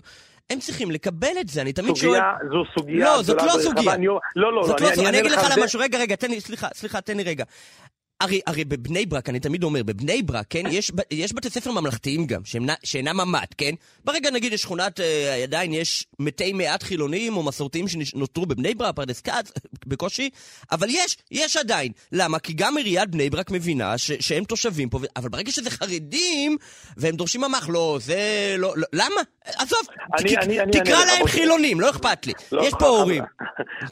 הם צריכים לקבל את זה, אני תמיד שואל... סוגיה, זו סוגיה... לא, זאת לא סוגיה. לא, לא, לא. זאת לא סוגיה, אני אגיד לך על משהו, רגע, רגע, תן לי, סליחה, סליחה, תן לי רגע. הרי, הרי בבני ברק, אני תמיד אומר, בבני ברק, כן, יש, יש בתי ספר ממלכתיים גם, שאינם, ממ"ד, כן? ברגע נגיד יש שכונת, אה, עדיין יש מתי מעט חילונים או מסורתיים שנותרו בבני ברק, פרדס כץ, *laughs* בקושי, אבל יש, יש עדיין. למה? כי גם עיריית בני ברק מבינה ש, שהם תושבים פה, אבל ברגע שזה חרדים, והם דורשים ממ"ח, לא, זה לא, לא למה? עזוב, אני, תק, אני, תקרא אני, להם אני, חילונים, לא אכפת לי. לא, יש פה הורים.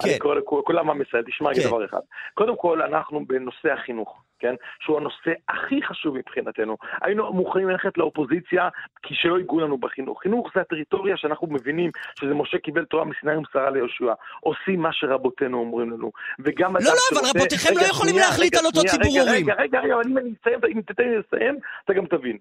כן. כולם עם ישראל, תשמע כן. דבר אחד. קודם כל, אנחנו בנושא החינוך. כן? שהוא הנושא הכי חשוב מבחינתנו. היינו מוכנים ללכת לאופוזיציה כי שלא ייגעו לנו בחינוך. חינוך זה הטריטוריה שאנחנו מבינים שזה משה קיבל תורה מסיני ומסרה ליהושע. עושים מה שרבותינו אומרים לנו. וגם לא, לא, שרוצה... אבל רבותיכם לא יכולים שנייה, להחליט רגע, על אותו שנייה, ציבור הורים. רגע, רגע, רגע, אבל אם אני אסיים, אם תתן לי לסיים, אתה גם תבין.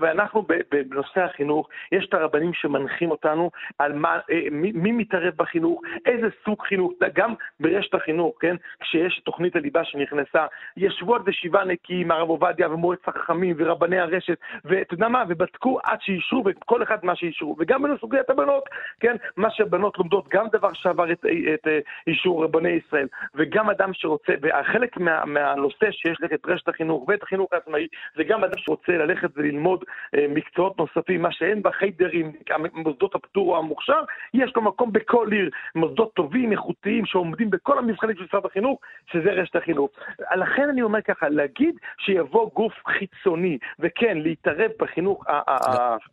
ואנחנו בנושא החינוך, יש את הרבנים שמנחים אותנו על מה, אה, מי, מי מתערב בחינוך, איזה סוג חינוך, גם ברשת החינוך, כן? כשיש תוכנית הליבה שנכנסה, ישבו זה שבעה נקיים, הרב עובדיה ומועצת החכמים ורבני הרשת, ואתה יודע מה, ובדקו עד שאישרו, וכל אחד מה שאישרו. וגם בסוגיית הבנות, כן, מה שהבנות לומדות, גם דבר שעבר את, את, את אה, אישור רבני ישראל, וגם אדם שרוצה, וחלק מה, מהנושא שיש לך את רשת החינוך ואת החינוך העצמאי, זה גם אדם שרוצה ללכת וללמוד אה, מקצועות נוספים, מה שאין בחיידרים, מוסדות הפטור או המוכשר, יש לו מקום בכל עיר, מוסדות טובים, איכותיים, שעומדים בכל המבחנים של משרד החינוך, שזה רשת החינוך. לכן אני אומר ככה, להגיד שיבוא גוף חיצוני, וכן, להתערב בחינוך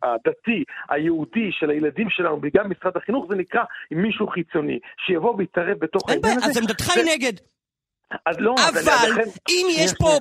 הדתי, היהודי של הילדים שלנו, וגם משרד החינוך, זה נקרא מישהו חיצוני, שיבוא ויתערב בתוך העניין הזה. אז עמדתך היא נגד. אז לא, אבל לכן... אם יש פה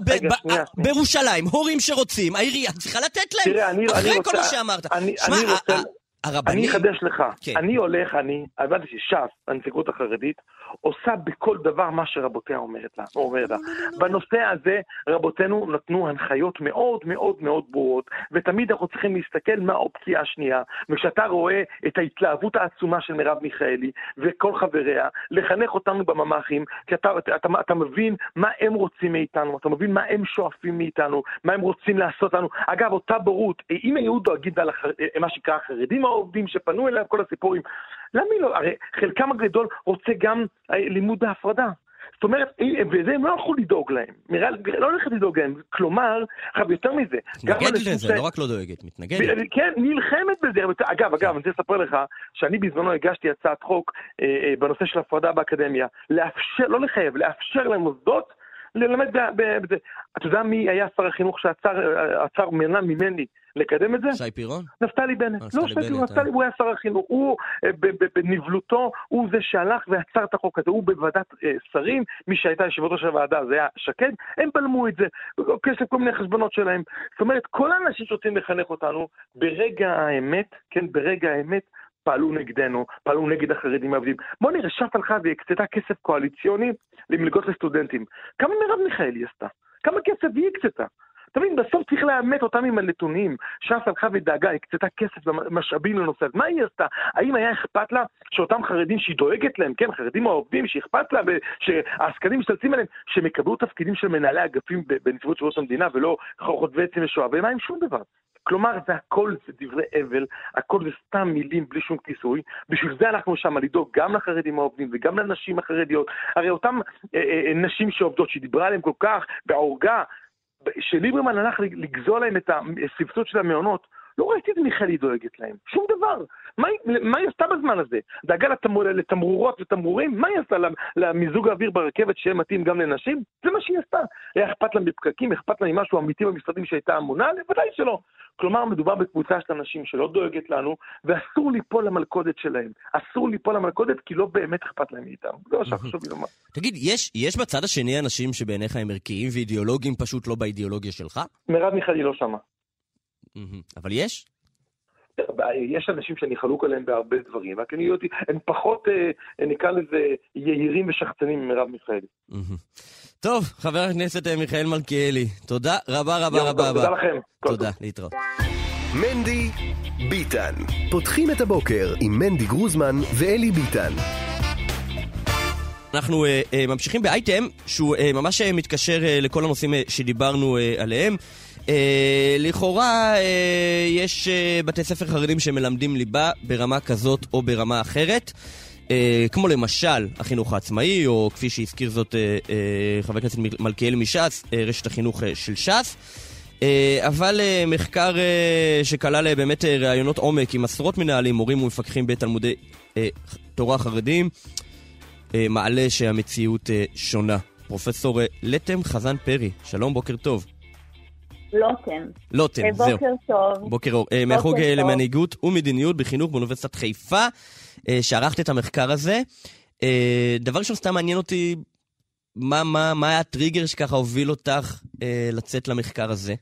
בירושלים הורים שרוצים, העירייה צריכה לתת להם, אחרי כל מה שאמרת. אני רוצה... הרבנים... אני אחדש לך, כן. אני הולך, אני, הבנתי שש"ס, הנציגות החרדית, עושה בכל דבר מה שרבותיה אומרת לה. אומרת לה. לא, לא, לא, בנושא הזה, רבותינו נתנו הנחיות מאוד מאוד מאוד ברורות, ותמיד אנחנו צריכים להסתכל מה האופציה השנייה. וכשאתה רואה את ההתלהבות העצומה של מרב מיכאלי וכל חבריה, לחנך אותנו בממ"חים, כי אתה, אתה, אתה, אתה מבין מה הם רוצים מאיתנו, אתה מבין מה הם שואפים מאיתנו, מה הם רוצים לעשות לנו. אגב, אותה בורות, אם היו דואגים על מה שנקרא החרדים העובדים שפנו אליהם, כל הסיפורים, למה לא? הרי חלקם הגדול רוצה גם אה, לימוד ההפרדה. זאת אומרת, וזה הם לא הלכו לדאוג להם. נראה, לא הולכת לדאוג להם. כלומר, עכשיו יותר מזה. מתנגדת לזה, לא רק לא דואגת, מתנגדת. כן, נלחמת בזה. אגב, אגב, אני רוצה לספר לך שאני בזמנו הגשתי הצעת חוק אה, אה, בנושא של הפרדה באקדמיה. לאפשר, לא לחייב, לאפשר למוסדות ללמד בזה. אתה יודע מי היה שר החינוך שעצר מנה ממני לקדם את זה? שי פירון? נפתלי בנט. לא שי פירון, נפתלי, אה. הוא היה שר החינוך. הוא, אה, בנבלותו, הוא זה שהלך ועצר את החוק הזה. הוא בוועדת אה, שרים, מי שהייתה יושבת ראש הוועדה זה היה שקד, הם בלמו את זה. כסף כל מיני חשבונות שלהם. זאת אומרת, כל האנשים שרוצים לחנך אותנו, ברגע האמת, כן, ברגע האמת, פעלו נגדנו, פעלו נגד החרדים העובדים. בוא נראה, ש"ס הלכה והקצתה כסף קואליציוני למלגות לסטודנטים. כמה מרב מיכאלי עשתה? כמה כסף היא הקצתה? אתה מבין, בסוף צריך לאמת אותם עם הנתונים. ש"ס הלכה ודאגה, הקצתה כסף ומשאבים לנושא, אז מה היא עשתה? האם היה אכפת לה שאותם חרדים שהיא דואגת להם, כן, חרדים העובדים, שאכפת לה, שהעסקנים משתלצים עליהם, שהם יקבלו תפקידים של מנהלי אגפים בנציבות שירות המדינה ולא חוחות ועצם ושואבי מים, שום דבר. כלומר, זה הכל זה דברי הבל, הכל זה סתם מילים בלי שום כיסוי. בשביל זה אנחנו שם, לדאוג גם לחרדים העובדים וגם לנשים החרדיות. הרי אותן אה, אה, נשים שעובדות, שדיברה עליהן כל כך בעורגה, שליברמן הלך לגזול להם את הסבסוד של המעונות, לא ראיתי את מיכאלי דואגת להם, שום דבר. מה, מה היא עשתה בזמן הזה? דאגה לתמור, לתמרורות ותמרורים? מה היא עשתה למיזוג האוויר ברכבת שיהיה מתאים גם לנשים? זה מה שהיא עשתה. היה אכפת לה מפקקים, אכפת לה ממשהו אמיתי במשרדים שהייתה אמונה? בוודאי שלא. כלומר, מדובר בקבוצה של אנשים שלא דואגת לנו, ואסור ליפול למלכודת שלהם. אסור ליפול למלכודת כי לא באמת אכפת להם מאיתנו. זה מה שחשוב לי לומר. תגיד, יש, יש בצד השני אנשים שבעיניך הם ערכיים ואידיאולוגיים פשוט לא באידיאולוגיה שלך? מרב מיכאלי לא שמע. אבל יש? יש אנשים שאני חלוק עליהם בהרבה דברים, רק אני יודעת, הם פחות, אה, נקרא לזה, יהירים ושחצנים ממרב מיכאלי. טוב, חבר הכנסת אה, מיכאל מלכיאלי, תודה רבה רבה רבה. תודה לכם. תודה, להתראות. מנדי ביטן. פותחים את הבוקר עם מנדי גרוזמן ואלי ביטן. אנחנו uh, uh, ממשיכים באייטם שהוא uh, ממש uh, מתקשר uh, לכל הנושאים uh, שדיברנו uh, עליהם. Uh, לכאורה uh, יש uh, בתי ספר חרדים שמלמדים ליבה ברמה כזאת או ברמה אחרת. Uh, כמו למשל החינוך העצמאי, או כפי שהזכיר זאת uh, uh, חבר הכנסת מלכיאלי מש"ס, uh, רשת החינוך uh, של ש"ס. Uh, אבל uh, מחקר uh, שכלל uh, באמת uh, ראיונות עומק עם עשרות מנהלים, מורים ומפקחים בתלמודי uh, תורה חרדים, מעלה שהמציאות uh, שונה. פרופסור uh, לטם חזן פרי, שלום, בוקר טוב. לוטם. לוטם, אה, זהו. בוקר טוב. בוקר אור. אה, מהחוג אה, למנהיגות ומדיניות בחינוך באוניברסיטת חיפה, שערכת את המחקר הזה. דבר ראשון, סתם מעניין אותי, מה, מה, מה היה הטריגר שככה הוביל אותך לצאת למחקר הזה?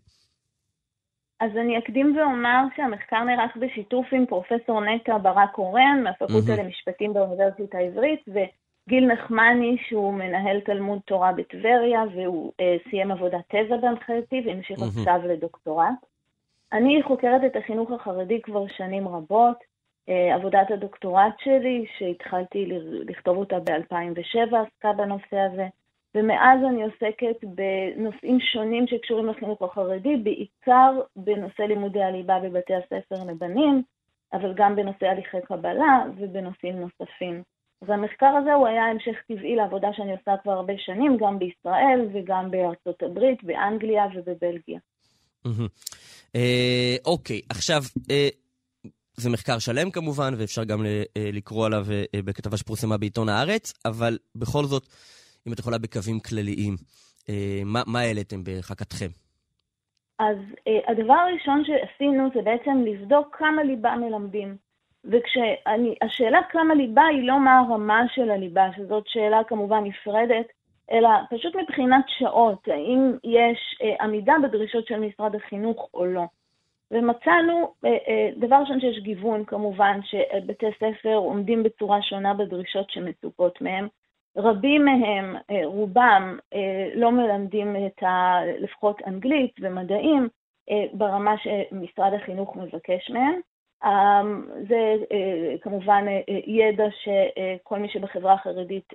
אז אני אקדים ואומר שהמחקר נערך בשיתוף עם פרופסור נטע ברק קורן מהפקולטה מהמם. למשפטים באוניברסיטה העברית, וגיל נחמני שהוא מנהל תלמוד תורה בטבריה, והוא אה, סיים עבודת תזה בהנחייתי והמשיך מהמם. עכשיו לדוקטורט. אני חוקרת את החינוך החרדי כבר שנים רבות. אה, עבודת הדוקטורט שלי, שהתחלתי ל- לכתוב אותה ב-2007, עסקה בנושא הזה. ומאז אני עוסקת בנושאים שונים שקשורים לחינוך החרדי, בעיקר בנושא לימודי הליבה בבתי הספר לבנים, אבל גם בנושא הליכי קבלה ובנושאים נוספים. אז המחקר הזה הוא היה המשך טבעי לעבודה שאני עושה כבר הרבה שנים, גם בישראל וגם בארצות הברית, באנגליה ובבלגיה. אה, אוקיי, עכשיו, אה, זה מחקר שלם כמובן, ואפשר גם אה, לקרוא עליו בכתבה שפורסמה בעיתון הארץ, אבל בכל זאת, אם את יכולה בקווים כלליים, מה, העליתם בחכתכם? אז הדבר הראשון שעשינו זה בעצם לבדוק כמה ליבה מלמדים. והשאלה כמה ליבה היא לא מה הרמה של הליבה, שזאת שאלה כמובן נפרדת, אלא פשוט מבחינת שעות, האם יש אה, עמידה בדרישות של משרד החינוך או לא. ומצאנו, אה, אה, דבר ראשון שיש גיוון כמובן, שבתי ספר עומדים בצורה שונה בדרישות שמצופות מהם. רבים מהם, אה, רובם, אה, לא מלמדים את ה... לפחות אנגלית ומדעים אה, ברמה שמשרד החינוך מבקש מהם. אה, זה אה, כמובן אה, אה, ידע שכל מי שבחברה החרדית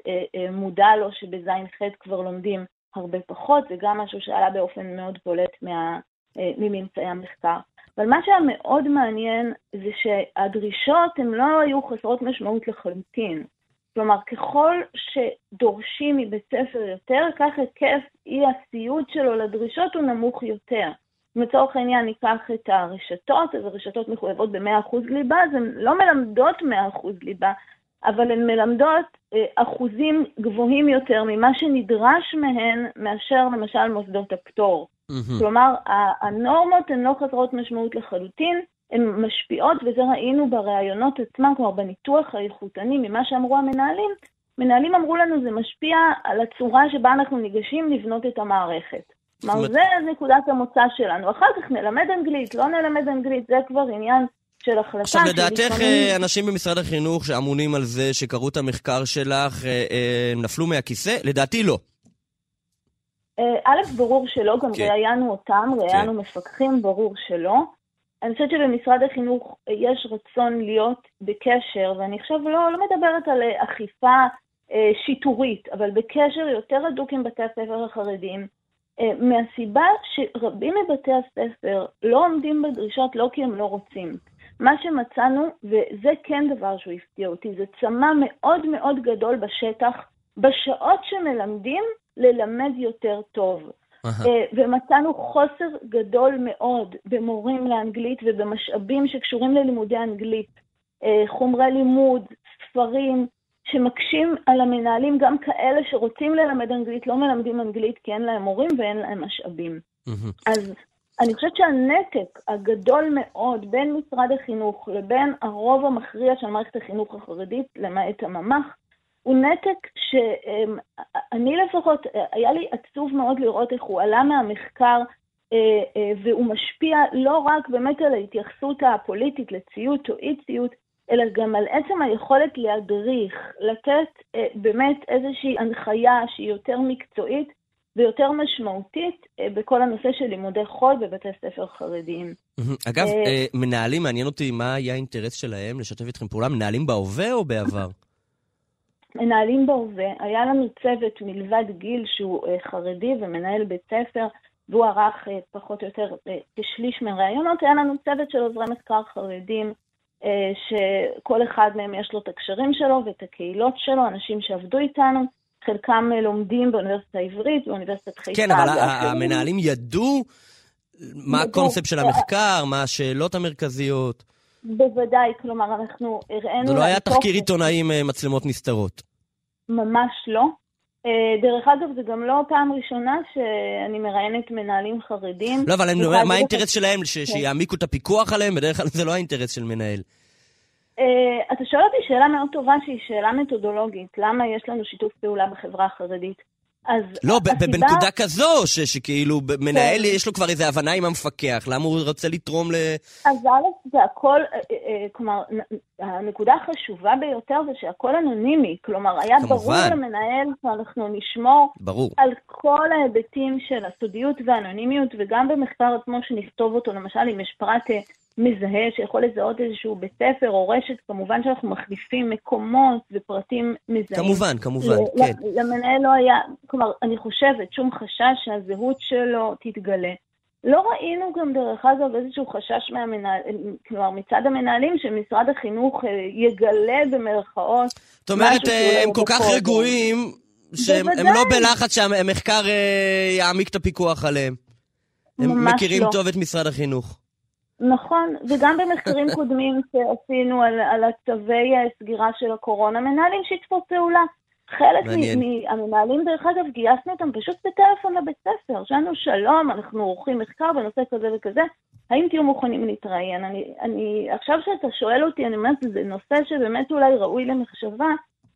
מודע לו, שבז'-ח' כבר לומדים הרבה פחות, זה גם משהו שעלה באופן מאוד בולט מה, מממצאי המחקר. אבל מה שהיה מאוד מעניין זה שהדרישות הן לא היו חסרות משמעות לחלוטין. כלומר, ככל שדורשים מבית ספר יותר, כך היקף אי הציות שלו לדרישות הוא נמוך יותר. לצורך העניין ניקח את הרשתות, אז הרשתות מחויבות ב-100% ליבה, אז הן לא מלמדות 100% ליבה, אבל הן מלמדות אה, אחוזים גבוהים יותר ממה שנדרש מהן מאשר למשל מוסדות הפטור. מהמם. כלומר, הנורמות הן לא חסרות משמעות לחלוטין, הן משפיעות, וזה ראינו בראיונות עצמם, כלומר בניתוח האיכותני ממה שאמרו המנהלים. מנהלים אמרו לנו, זה משפיע על הצורה שבה אנחנו ניגשים לבנות את המערכת. כלומר, זה נקודת המוצא שלנו. אחר כך נלמד אנגלית, לא נלמד אנגלית, זה כבר עניין של החלטה. עכשיו, לדעתך, אה, אנשים במשרד החינוך שאמונים על זה, שקראו את המחקר שלך, אה, אה, נפלו מהכיסא? לדעתי לא. א', ברור שלא, גם כן. ראיינו אותם, ראיינו מפקחים, ברור שלא. אני חושבת שבמשרד החינוך יש רצון להיות בקשר, ואני עכשיו לא, לא מדברת על אכיפה אה, שיטורית, אבל בקשר יותר הדוק עם בתי הספר החרדיים, אה, מהסיבה שרבים מבתי הספר לא עומדים בדרישות לא כי הם לא רוצים. מה שמצאנו, וזה כן דבר שהוא הפתיע אותי, זה צמא מאוד מאוד גדול בשטח, בשעות שמלמדים, ללמד יותר טוב. אה, ומצאנו חוסר גדול מאוד במורים לאנגלית ובמשאבים שקשורים ללימודי אנגלית. אה, חומרי לימוד, ספרים, שמקשים על המנהלים, גם כאלה שרוצים ללמד אנגלית, לא מלמדים אנגלית כי אין להם מורים ואין להם משאבים. אז אני חושבת שהנתק הגדול מאוד בין משרד החינוך לבין הרוב המכריע של מערכת החינוך החרדית, למעט הממ"ח, הוא נתק שאני לפחות, היה לי עצוב מאוד לראות איך הוא עלה מהמחקר אה, אה, והוא משפיע לא רק באמת על ההתייחסות הפוליטית לציות או אי ציות, אלא גם על עצם היכולת להדריך, לתת אה, באמת איזושהי הנחיה שהיא יותר מקצועית ויותר משמעותית אה, בכל הנושא של לימודי חול בבתי ספר חרדיים. אגב, אה, מנהלים, מעניין אותי מה היה האינטרס שלהם לשתף איתכם פעולה, מנהלים בהווה או בעבר? מנהלים בהווה, היה לנו צוות מלבד גיל שהוא חרדי ומנהל בית ספר, והוא ערך פחות או יותר כשליש מהראיונות, היה לנו צוות של עוזרי מחקר חרדים, שכל אחד מהם יש לו את הקשרים שלו ואת הקהילות שלו, אנשים שעבדו איתנו, חלקם אה, לומדים באוניברסיטה העברית, באוניברסיטת חיפה. כן, אבל. המנהלים ידעו מה ידעו. הקונספט של המחקר, מה השאלות המרכזיות. בוודאי, כלומר, אנחנו הראינו... זה לא היה תחקיר. עיתונאי עם אה, מצלמות נסתרות. ממש לא. אה, דרך אגב, זה גם לא פעם ראשונה שאני מראיינת מנהלים חרדים. לא, אבל מה האינטרס שלהם? ש- שיעמיקו את הפיקוח עליהם? בדרך כלל זה לא האינטרס של מנהל. אה, אתה שואל אותי שאלה מאוד טובה שהיא שאלה מתודולוגית. למה יש לנו שיתוף פעולה בחברה החרדית? אז לא, הסיבה- בנקודה כזו, ש- שכאילו ב- מנהל כן. יש לו כבר איזה הבנה עם המפקח, למה הוא רוצה לתרום ל... אז א', זה הכל, אה, אה, כלומר, נ- הנקודה החשובה ביותר זה שהכל אנונימי. כלומר, היה כמובן. ברור למנהל שאנחנו נשמור ברור. על כל ההיבטים של הסודיות והאנונימיות, וגם במחקר עצמו שנכתוב אותו, למשל אם יש פרט אה, מזהה שיכול לזהות איזשהו בית ספר או רשת, כמובן שאנחנו מחליפים מקומות ופרטים מזהים. כמובן, כמובן, ל- כן. למנהל לא היה, כלומר, אני חושבת, שום חשש שהזהות שלו תתגלה. לא ראינו גם, דרך אגב, איזשהו חשש מהמנהל, כלומר, מצד המנהלים, שמשרד החינוך אה, יגלה במרכאות. זאת אומרת, משהו אה, לא הם כל כך. רגועים, שהם. לא בלחץ שהמחקר אה, יעמיק את הפיקוח עליהם. הם מכירים לא. טוב את משרד החינוך. נכון, וגם במחקרים *laughs* קודמים שעשינו על, על הצווי הסגירה של הקורונה, מנהלים שיתפו פעולה. חלק. מהמנהלים, דרך אגב, גייסנו אותם פשוט בטלפון לבית ספר. שאלנו, שלום, אנחנו עורכים מחקר בנושא כזה וכזה, האם תהיו מוכנים להתראיין? אני, אני, עכשיו שאתה שואל אותי, אני אומרת, זה נושא שבאמת אולי ראוי למחשבה,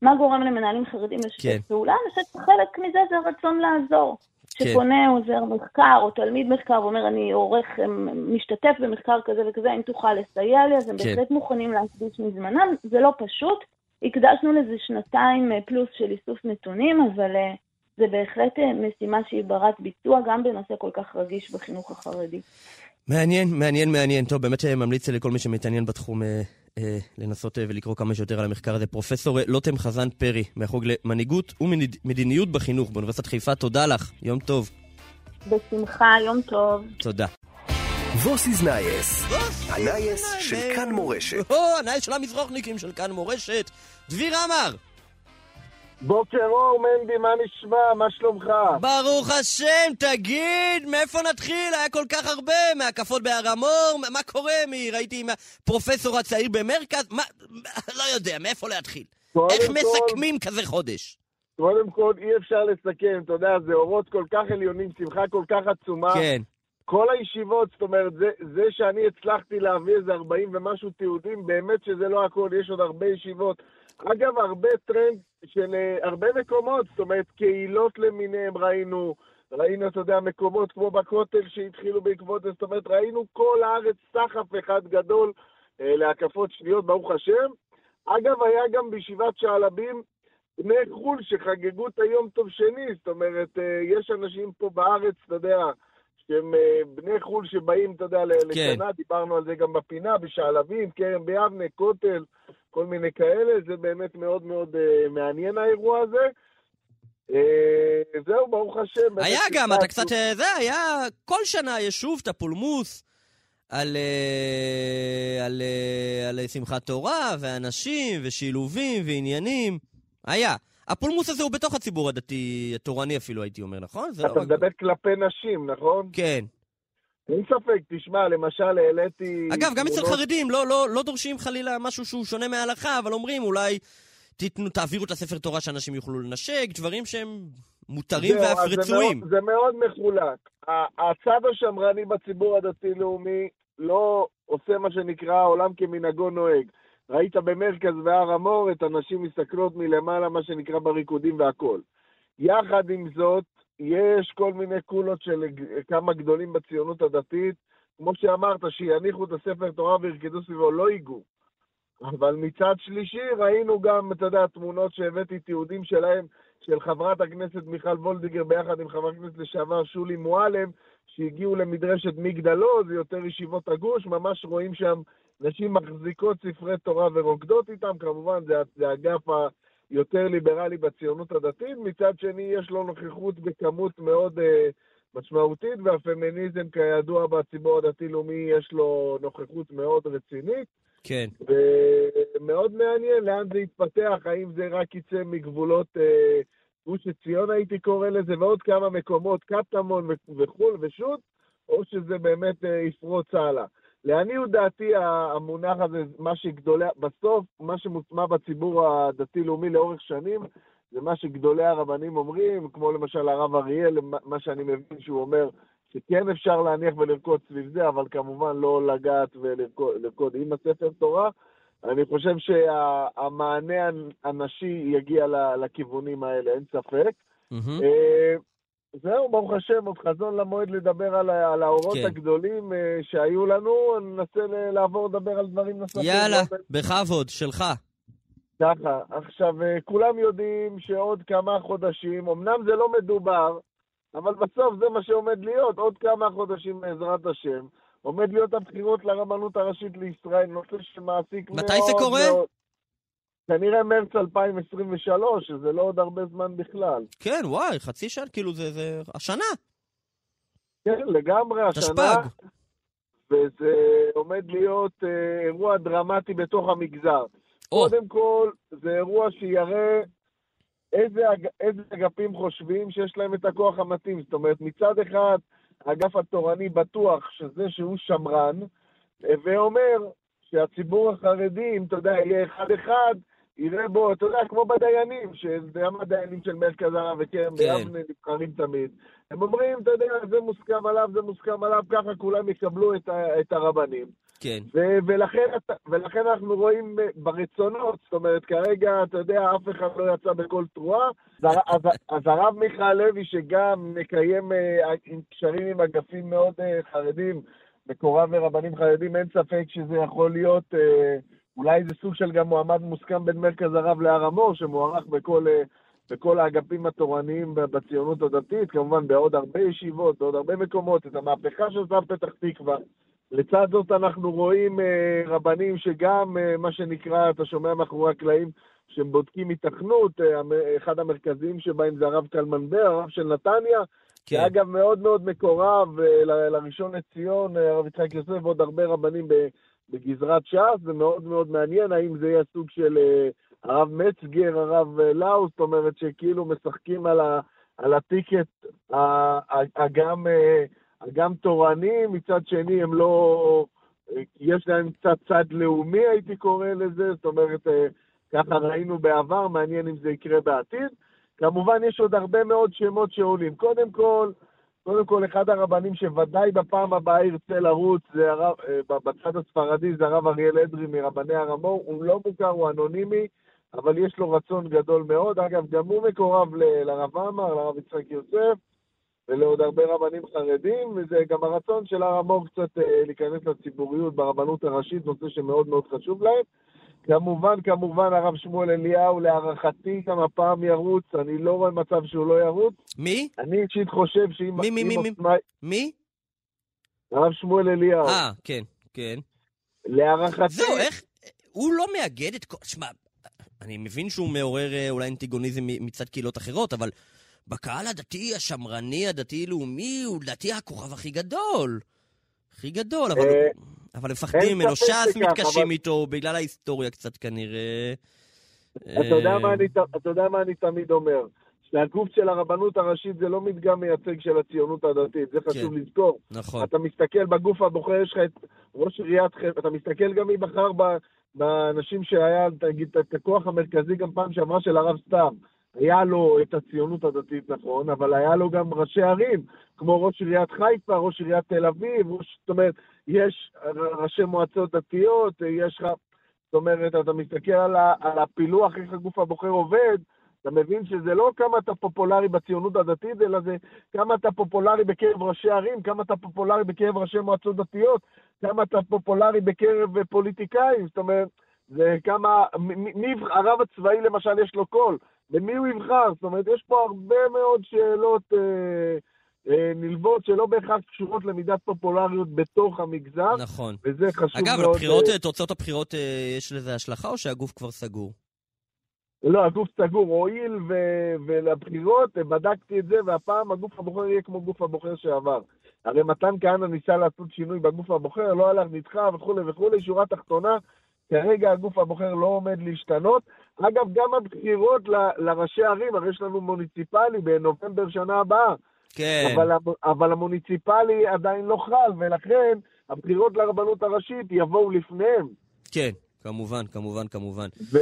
מה גורם למנהלים חרדים לשתף כן. פעולה? אני חושבת שחלק מזה זה הרצון לעזור. כן. שפונה עוזר מחקר או תלמיד מחקר ואומר, אני עורך, משתתף במחקר כזה וכזה, אם תוכל לסייע לי, אז הם כן. בהחלט מוכנים להקדיש מזמנם. זה לא פשוט. הקדשנו לזה שנתיים אה, פלוס של איסוף נתונים, אבל אה, זה בהחלט אה, משימה שהיא ברת ביצוע, גם בנושא כל כך רגיש בחינוך החרדי. מעניין, מעניין, מעניין. טוב, באמת אה, ממליץ לכל מי שמתעניין בתחום אה, אה, לנסות אה, ולקרוא כמה שיותר על המחקר הזה. פרופסור אה, לוטם חזן פרי, מהחוג למנהיגות ומדיניות בחינוך באוניברסיטת חיפה, תודה לך, יום טוב. בשמחה, יום טוב. תודה. וואָס איז נייעס, הנייעס של כאן מורשת. או, הנייעס של המזרוחניקים של כאן מורשת. דביר עמר! בוקר אור, מנדי, מה נשמע? מה שלומך? ברוך השם, תגיד, מאיפה נתחיל? היה כל כך הרבה, מהקפות בהר המור, מה- קורה? מי, ראיתי עם הפרופסור הצעיר במרכז, מה, לא יודע, מאיפה להתחיל? איך כל- מסכמים כזה חודש? קודם כל, אי אפשר לסכם, אתה יודע, זה אורות כל כך עליונים, שמחה כל כך עצומה. כן, כל הישיבות, זאת אומרת, זה, זה שאני הצלחתי להביא איזה 40 ומשהו תיעודים, באמת שזה לא הכל, יש עוד הרבה ישיבות. אגב, הרבה טרנד של אה, הרבה מקומות, זאת אומרת, קהילות למיניהם ראינו, ראינו, אתה יודע, מקומות כמו בכותל שהתחילו בעקבות זה, זאת אומרת, ראינו כל הארץ סחף אחד גדול אה, להקפות שניות, ברוך השם. אגב, היה גם בישיבת שעלבים בני חו"ל שחגגו את היום טוב שני, זאת אומרת, אה, יש אנשים פה בארץ, אתה יודע, שהם אה, בני חו"ל שבאים, אתה יודע, כן. לשנה, דיברנו על זה גם בפינה, בשעלבים, כרם ביבנה, כותל, כל מיני כאלה, זה באמת מאוד מאוד אה, מעניין האירוע הזה. אה, זהו, ברוך השם. היה גם, אתה קצת, זה, היה, כל שנה יש שוב את הפולמוס על, על, אה, על שמחת תורה, ואנשים, ושילובים, ועניינים. היה. הפולמוס הזה הוא בתוך הציבור הדתי, התורני אפילו, הייתי אומר, נכון? זה לא אתה רק- מדבר כלפי נשים, נכון? כן. אין ספק, תשמע, למשל העליתי... אגב, גם אצל תמונות- חרדים, לא, לא, לא דורשים חלילה משהו שהוא שונה מההלכה, אבל אומרים אולי תיתנו, תעבירו את הספר תורה שאנשים יוכלו לנשק, דברים שהם מותרים ואף זה רצויים. מאוד- זה מאוד מחולק. הצד השמרני בציבור הדתי-לאומי לא עושה מה שנקרא עולם כמנהגו נוהג. ראית במרכז והר המור את הנשים מסתכלות מלמעלה, מה שנקרא בריקודים והכול. יחד עם זאת, יש כל מיני קולות של כמה גדולים בציונות הדתית, כמו שאמרת, שיניחו את הספר תורה וירקדו סביבו, לא ייגעו. אבל מצד שלישי ראינו גם, אתה יודע, תמונות שהבאתי תיעודים שלהם, של חברת הכנסת מיכל וולדיגר ביחד עם חברת הכנסת לשעבר שולי מועלם, שהגיעו למדרשת מגדלו, זה יותר ישיבות הגוש, ממש רואים שם נשים מחזיקות ספרי תורה ורוקדות איתם, כמובן זה, זה האגף היותר ליברלי בציונות הדתית, מצד שני יש לו נוכחות בכמות מאוד אה, משמעותית, והפמיניזם כידוע בציבור הדתי-לאומי יש לו נוכחות מאוד רצינית. כן. ומאוד מעניין לאן זה יתפתח, האם זה רק יצא מגבולות אה, גוש עציון הייתי קורא לזה, ועוד כמה מקומות, קטמון ו- וחו"ל ושות', או שזה באמת אה, יפרוץ הלאה. לעניות דעתי המונח הזה, מה שגדולי, בסוף, מה שמוטמע בציבור הדתי-לאומי לאורך שנים, זה מה שגדולי הרבנים אומרים, כמו למשל הרב אריאל, מה- שאני מבין שהוא אומר, שכן אפשר להניח ולרקוד סביב זה, אבל כמובן לא לגעת ולרקוד לרקוד עם הספר תורה. אני חושב שהמענה הנשי יגיע לכיוונים האלה, אין ספק. מהמם. זהו, ברוך השם, עוד חזון למועד לדבר על, על האורות כן. הגדולים אה, שהיו לנו, ל- לעבור לדבר על דברים נוספים. יאללה, באופן- בכבוד, שלך. ככה, עכשיו, אה, כולם יודעים שעוד כמה חודשים, אמנם זה לא מדובר, אבל בסוף זה מה שעומד להיות, עוד כמה חודשים בעזרת השם, עומד להיות הבחירות לרבנות הראשית לישראל, נושא שמעסיק מאוד מתי זה קורה? מאוד. כנראה מרץ 2023, שזה לא עוד הרבה זמן בכלל. כן, וואי, חצי שנה, כאילו זה, זה השנה, כן, לגמרי, השנה, תשפ"ג. וזה עומד להיות אה, אירוע דרמטי בתוך המגזר. או, קודם כל, זה אירוע שיראה איזה, אג- איזה אגפים חושבים שיש להם את הכוח המתאים. זאת אומרת, מצד אחד, האגף התורני בטוח שזה שהוא שמרן, ואומר שהציבור החרדי, אם אתה יודע, יהיה אחד-אחד, יראה בו, אתה יודע, כמו בדיינים, שגם הדיינים של מרכז הרב וכרם כן. ביבנה נבחרים תמיד. הם אומרים, אתה יודע, זה מוסכם עליו, זה מוסכם עליו, ככה כולם יקבלו את, ה- את הרבנים. כן. ו- ולכן, ולכן אנחנו רואים אה, ברצונות, זאת אומרת, כרגע, אתה יודע, אף אחד לא יצא בכל תרועה. אז, *laughs* אז, אז הרב מיכה לוי, שגם מקיים אה, עם קשרים עם אגפים מאוד אה, חרדים, מקורב ורבנים חרדים, אין ספק שזה יכול להיות, אה, אולי זה סוג של גם מועמד מוסכם בין מרכז הרב להר המור, שמוערך בכל... אה, בכל האגפים התורניים בציונות הדתית, כמובן בעוד הרבה ישיבות, בעוד הרבה מקומות, את המהפכה שעושה פתח תקווה. לצד זאת אנחנו רואים אה, רבנים שגם, אה, מה שנקרא, אתה שומע מאחורי הקלעים, שהם בודקים התכנות, אה, אחד המרכזיים שבהם זה הרב קלמן בר, הרב של נתניה, כן. שאגב מאוד מאוד מקורב אה, לראשון לציון, הרב יצחק יוסף ועוד הרבה רבנים ב- בגזרת ש"ס, זה מאוד מאוד מעניין, האם זה יהיה סוג של אה, הרב מצגר, הרב אה, לאו, זאת אומרת שכאילו משחקים על, ה- על הטיקט הגם... אה, גם תורני, מצד שני הם לא... יש להם קצת צד לאומי, הייתי קורא לזה, זאת אומרת, ככה ראינו בעבר, מעניין אם זה יקרה בעתיד. כמובן, יש עוד הרבה מאוד שמות שעולים. קודם כל, קודם כל, אחד הרבנים שוודאי בפעם הבאה ירצה לרוץ, זה הרב, אה, בצד הספרדי, זה הרב אריאל אדרי מרבני הר המור, הוא לא מוכר, הוא אנונימי, אבל יש לו רצון גדול מאוד. אגב, גם הוא מקורב ל- לרב עמר, לרב יצחק יוסף. ולעוד הרבה רבנים חרדים, וזה גם הרצון של הר המור קצת אה, להיכנס לציבוריות ברבנות הראשית, נושא שמאוד מאוד חשוב להם. כמובן, כמובן, הרב שמואל אליהו, להערכתי, גם הפעם ירוץ, אני לא רואה מצב שהוא לא ירוץ. מי? אני אישית חושב שאם... מי, מי, מי, מי? עוצמה- מי? הרב שמואל אליהו. אה, כן, כן. להערכתי... זהו, איך... הוא לא מאגד את כל... שמע, אני מבין שהוא מעורר אה, אולי אנטיגוניזם מצד קהילות אחרות, אבל בקהל הדתי, השמרני, הדתי-לאומי, הוא לדעתי הכוכב הכי גדול. הכי גדול, אבל... אבל מפחדים ממנו, ש"ס מתקשים אבל- איתו, בגלל ההיסטוריה קצת כנראה. אתה יודע, אה, מה אני, ת- אתה יודע מה אני תמיד אומר? שהגוף של הרבנות הראשית זה לא מדגם מייצג של הציונות הדתית, זה חשוב כן. לזכור. נכון. אתה מסתכל בגוף הבוחר, יש לך את ראש עיריית חיפה, אתה מסתכל גם מי בחר באנשים שהיה, תגיד, את הכוח המרכזי גם פעם שעברה של הרב סתיו. היה לו את הציונות הדתית, נכון, אבל היה לו גם ראשי ערים, כמו ראש עיריית חיפה, ראש עיריית תל אביב, ראש, זאת אומרת, יש ראשי מועצות דתיות, יש לך, זאת אומרת, אתה מסתכל על, ה, על הפילוח, איך הגוף הבוחר עובד, אתה מבין שזה לא כמה אתה פופולרי בציונות הדתית, אלא זה כמה אתה פופולרי בקרב ראשי ערים, כמה אתה פופולרי בקרב ראשי מועצות דתיות, כמה אתה פופולרי בקרב פוליטיקאים, זאת אומרת, זה כמה, מי, יבח- הרב הצבאי למשל יש לו קול, במי הוא יבחר? זאת אומרת, יש פה הרבה מאוד שאלות אה, נלוות שלא בהכרח קשורות למידת פופולריות בתוך המגזר, נכון. וזה חשוב אגב, מאוד. לבחירות, אה, אה, תוצאות הבחירות, אה, יש לזה השלכה או שהגוף כבר סגור? לא, הגוף סגור, הואיל ו- ולבחירות, אה, בדקתי את זה, והפעם הגוף הבוחר יהיה כמו גוף הבוחר שעבר. הרי מתן כהנא ניסה לעשות שינוי בגוף הבוחר, לא הלך, נדחה וכולי וכולי, שורה תחתונה, כרגע הגוף הבוחר לא עומד להשתנות. אגב, גם הבחירות ל- לראשי ערים, הרי יש לנו מוניציפלי בנובמבר שנה הבאה, כן. אבל, אבל המוניציפלי עדיין לא חל, ולכן הבחירות לרבנות הראשית יבואו לפניהם. כן, כמובן, כמובן, כמובן. ו...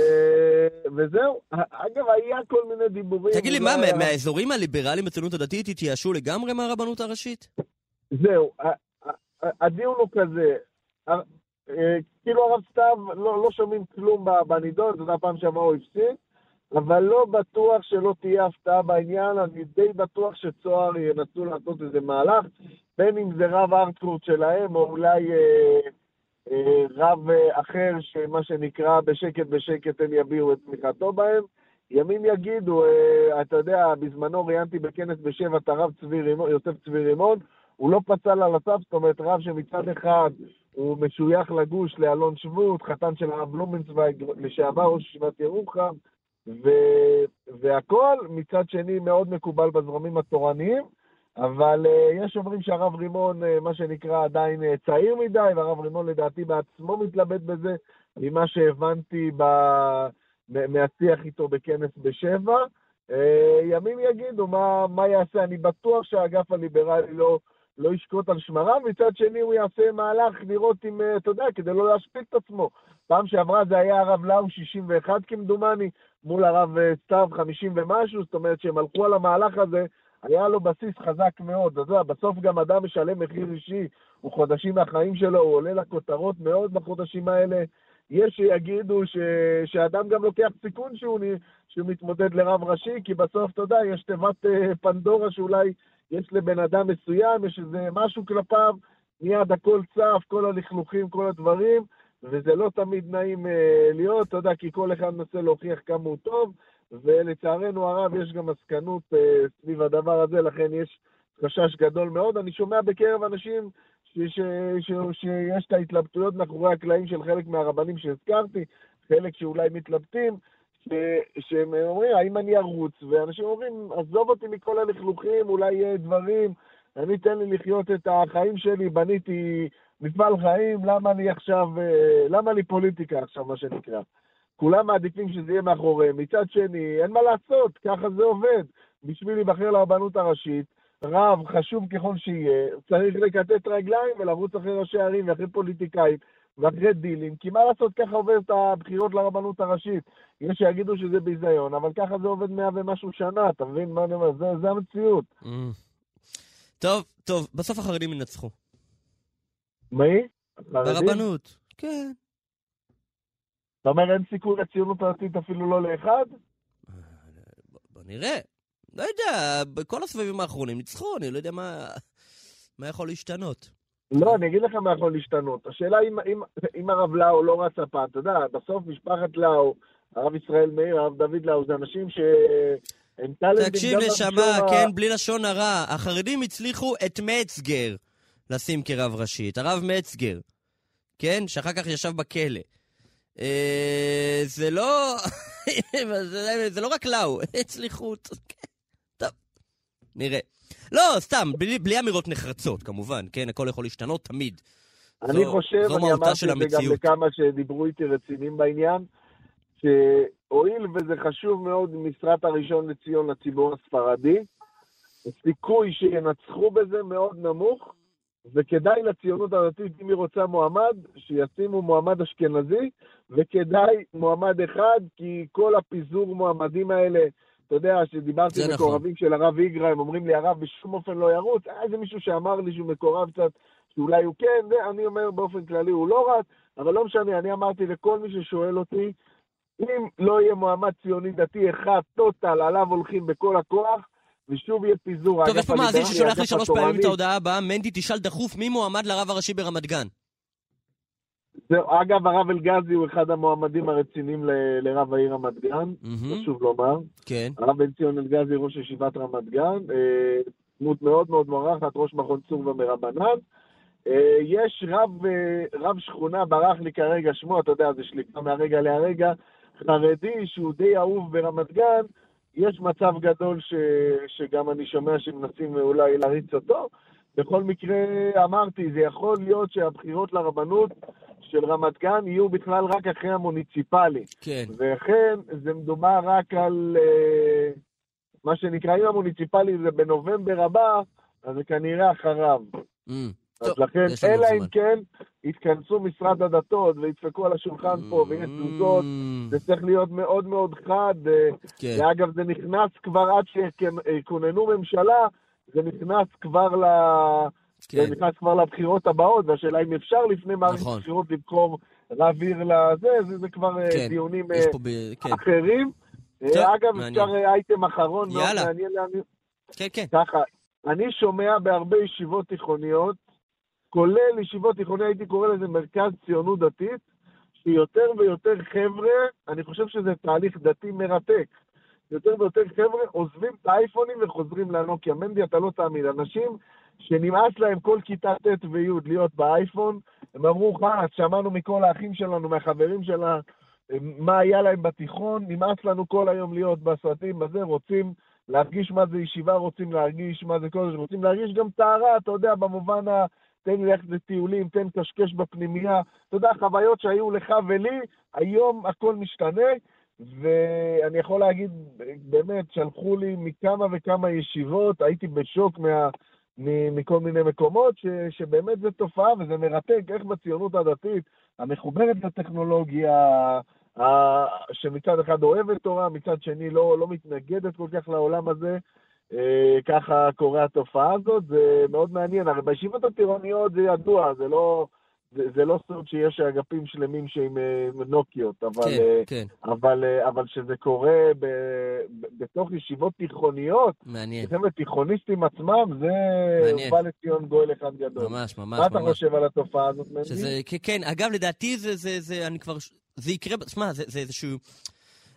וזהו. אגב, היה כל מיני דיבורים. תגיד לי, מה, היה- מה- מהאזורים הליברליים בציונות הדתית התייאשו לגמרי מהרבנות הראשית? זהו, הדיון הוא כזה. אה, כאילו הרב סתיו, לא, לא שומעים כלום בנידון, זאת הפעם שעברה הוא הפסיד, אבל לא בטוח שלא תהיה הפתעה בעניין, אני די בטוח שצוהר ינסו לעשות איזה מהלך, בין אם זה רב ארטקורט שלהם, או אולי אה, אה, רב אה, אחר, שמה שנקרא בשקט בשקט הם יביעו את תמיכתו בהם. ימים יגידו, אה, אתה יודע, בזמנו ראיינתי בכנס בשבע את הרב צבי רימון, יוסף צבי רימון, הוא לא פצל על הסף, זאת אומרת, רב שמצד אחד הוא משוייך לגוש לאלון שבות, חתן של הרב בלומנצוויג, לשעבר ראש ישיבת ירוחם, ו... והכל מצד שני מאוד מקובל בזרמים התורניים, אבל uh, יש אומרים שהרב רימון, uh, מה שנקרא, עדיין uh, צעיר מדי, והרב רימון לדעתי בעצמו מתלבט בזה, ממה שהבנתי ב... מהשיח איתו בכנס בשבע. ימים יגידו מה, מה יעשה, אני בטוח שהאגף הליברלי לא, לא ישקוט על שמריו, מצד שני הוא יעשה מהלך לראות אם, אה, אתה יודע, כדי לא להשפיט את עצמו. פעם שעברה זה היה הרב לאו 61 כמדומני, מול הרב אה, סתיו 50 ומשהו, זאת אומרת שהם הלכו על המהלך הזה, היה לו בסיס חזק מאוד. אתה יודע, בסוף גם אדם משלם מחיר אישי, הוא חודשים מהחיים שלו, הוא עולה לכותרות מאוד בחודשים האלה. יש שיגידו ש... שאדם גם לוקח סיכון שהוא, שהוא מתמודד לרב ראשי, כי בסוף, אתה יודע, יש תיבת אה, פנדורה שאולי יש לבן אדם מסוים, יש איזה משהו כלפיו, מיד הכל צף, כל הלכלוכים, כל הדברים, וזה לא תמיד נעים אה, להיות, אתה יודע, כי כל אחד מנסה להוכיח כמה הוא טוב, ולצערנו הרב יש גם עסקנות אה, סביב הדבר הזה, לכן יש חשש גדול מאוד. אני שומע בקרב אנשים ש, ש, ש, שיש את ההתלבטויות מאחורי הקלעים של חלק מהרבנים שהזכרתי, חלק שאולי מתלבטים, ש, שהם אומרים, האם אני ארוץ? ואנשים אומרים, עזוב אותי מכל הלכלוכים, אולי יהיה דברים, אני תן לי לחיות את החיים שלי, בניתי מפעל חיים, למה אני עכשיו, אה, למה לי פוליטיקה עכשיו, מה שנקרא. כולם מעדיפים שזה יהיה מאחוריהם. מצד שני, אין מה לעשות, ככה זה עובד. בשביל להיבחר לרבנות הראשית, רב, חשוב ככל שיהיה, צריך לקטט רגליים ולרוץ אחרי ראשי ערים ואחרי פוליטיקאים ואחרי דילים, כי מה לעשות, ככה עובד את הבחירות לרבנות הראשית. יש שיגידו שזה ביזיון, אבל ככה זה עובד מאה ומשהו שנה, אתה מבין מה אני אומר? זה, זה המציאות. Mm. טוב, טוב, בסוף החרדים ינצחו. מי? ברבנות. כן. אתה אומר אין סיכוי לציונות הדתית אפילו לא לאחד? בוא- נראה. לא יודע, בכל הסבבים האחרונים ניצחו, אני לא יודע מה, מה יכול להשתנות. לא, אני אגיד לך מה יכול להשתנות. השאלה אם, אם, אם הרב לאו לא רץ הפעם, אתה יודע, בסוף משפחת לאו, הרב ישראל מאיר, הרב דוד לאו, זה אנשים ש... תקשיב נשמה, כן, בלי לשון הרע. החרדים הצליחו את מצגר לשים כרב ראשי, את הרב מצגר. כן? שאחר כך ישב בכלא. אה, זה לא... *laughs* זה, זה לא רק לאו, *laughs* הצליחו... אותו. כן, טוב, נראה. לא, סתם, בלי, בלי אמירות נחרצות, כמובן, כן? הכל יכול להשתנות תמיד. אני זו- חושב, זו אני אמרתי את זה גם. לכמה שדיברו איתי רציניים בעניין, שהואיל וזה חשוב מאוד משרת הראשון לציון לציבור הספרדי, הסיכוי שינצחו בזה מאוד נמוך, וכדאי לציונות הדתית, אם היא רוצה מועמד, שישימו מועמד אשכנזי, וכדאי מועמד אחד, כי כל הפיזור מועמדים האלה, אתה יודע, שדיברתי עם נכון. מקורבים של הרב איגרא, הם אומרים לי, הרב בשום אופן לא ירוץ, היה איזה מישהו שאמר לי שהוא מקורב קצת, שאולי הוא כן, זה, אני אומר באופן כללי הוא לא רץ, אבל לא משנה, אני אמרתי לכל מי ששואל אותי, אם לא יהיה מועמד ציוני דתי אחד, טוטל, עליו הולכים בכל הכוח, ושוב יהיה פיזור. טוב, יש פה מאזין ששולח לי שלוש פעמים את. ההודעה הבאה, מנדי תשאל דחוף מי מועמד לרב הראשי ברמת גן. זהו, אגב, הרב אלגזי הוא אחד המועמדים הרציניים ל- לרב העיר רמת גן, מהמם. חשוב לומר. כן. הרב בן ציון אלגזי, ראש ישיבת רמת גן, אה, דמות מאוד מאוד מוערכת, ראש מכון צור ומרבנן. אה, יש רב, אה, רב שכונה, ברח לי כרגע שמו, אתה יודע, זה שליטה מהרגע להרגע, חרדי שהוא די אהוב ברמת גן, יש מצב גדול ש, שגם אני שומע שמנסים אולי להריץ אותו. בכל מקרה, אמרתי, זה יכול להיות שהבחירות לרבנות של רמת גן יהיו בכלל רק אחרי המוניציפלי. כן. וכן, זה מדובר רק על אה, מה שנקרא, אם המוניציפלי זה בנובמבר הבא, אז זה כנראה אחריו. אמ, אז טוב, לכן, אלא. אם כן, יתכנסו משרד הדתות וידפקו על השולחן פה ויש תזוזות, אמ, זה צריך להיות מאוד מאוד חד. אה, כן. ואגב, זה נכנס כבר עד שכוננו ממשלה, זה נכנס כבר ל... כן. זה נכנס כבר לבחירות הבאות, והשאלה אם אפשר לפני מערכת נכון. הבחירות לבחור רב עיר לזה, זה, זה כבר אה, כן. דיונים אה, ב... כן. אחרים. טוב, אגב, מעניין. אפשר אייטם אחרון, מאוד יאללה. מעניין להעניין. כן, כן. ככה, אני שומע בהרבה ישיבות תיכוניות, כולל ישיבות תיכוניות, הייתי קורא לזה מרכז ציונות דתית, שיותר ויותר חבר'ה, אני חושב שזה תהליך דתי מרתק. יותר ויותר חבר'ה עוזבים את האייפונים וחוזרים לנוקיה. מנדי, אתה לא תאמין, אנשים שנמאס להם כל כיתה ט' וי' להיות באייפון, הם אמרו, חלאס, שמענו מכל האחים שלנו, מהחברים שלנו, מה היה להם בתיכון, נמאס לנו כל היום להיות בסרטים, בזה, רוצים להרגיש מה זה ישיבה, רוצים להרגיש מה זה קודש, רוצים להרגיש גם טהרה, אתה יודע, במובן ה... תן לי ללכת לטיולים, תן קשקש בפנימייה. אתה יודע, חוויות שהיו לך ולי, היום הכל משתנה, ואני יכול להגיד, באמת, שלחו לי מכמה וכמה ישיבות, הייתי בשוק מה... מ- מכל מיני מקומות, ש, שבאמת זו תופעה וזה מרתק, איך בציונות הדתית, המחוברת לטכנולוגיה, שמצד אחד אוהבת תורה, מצד שני לא, לא מתנגדת כל כך לעולם הזה, ככה קורה התופעה הזאת, זה מאוד מעניין. הרי בישיבות הטירוניות זה ידוע, זה לא, זה, זה לא סוד שיש אגפים שלמים שהם אה, נוקיות, אבל... כן, אה, כן. אבל, אה, אבל שזה קורה ב, ב, בתוך ישיבות תיכוניות, מעניין. חבר'ה תיכוניסטים עצמם, זה מעניין. בא לציון גואל אחד גדול. ממש, ממש, מה אתה ממש. חושב על התופעה הזאת, מנדי? שזה, כן, כן, אגב, לדעתי זה, זה, זה, אני כבר, זה יקרה, שמע, זה, זה איזשהו,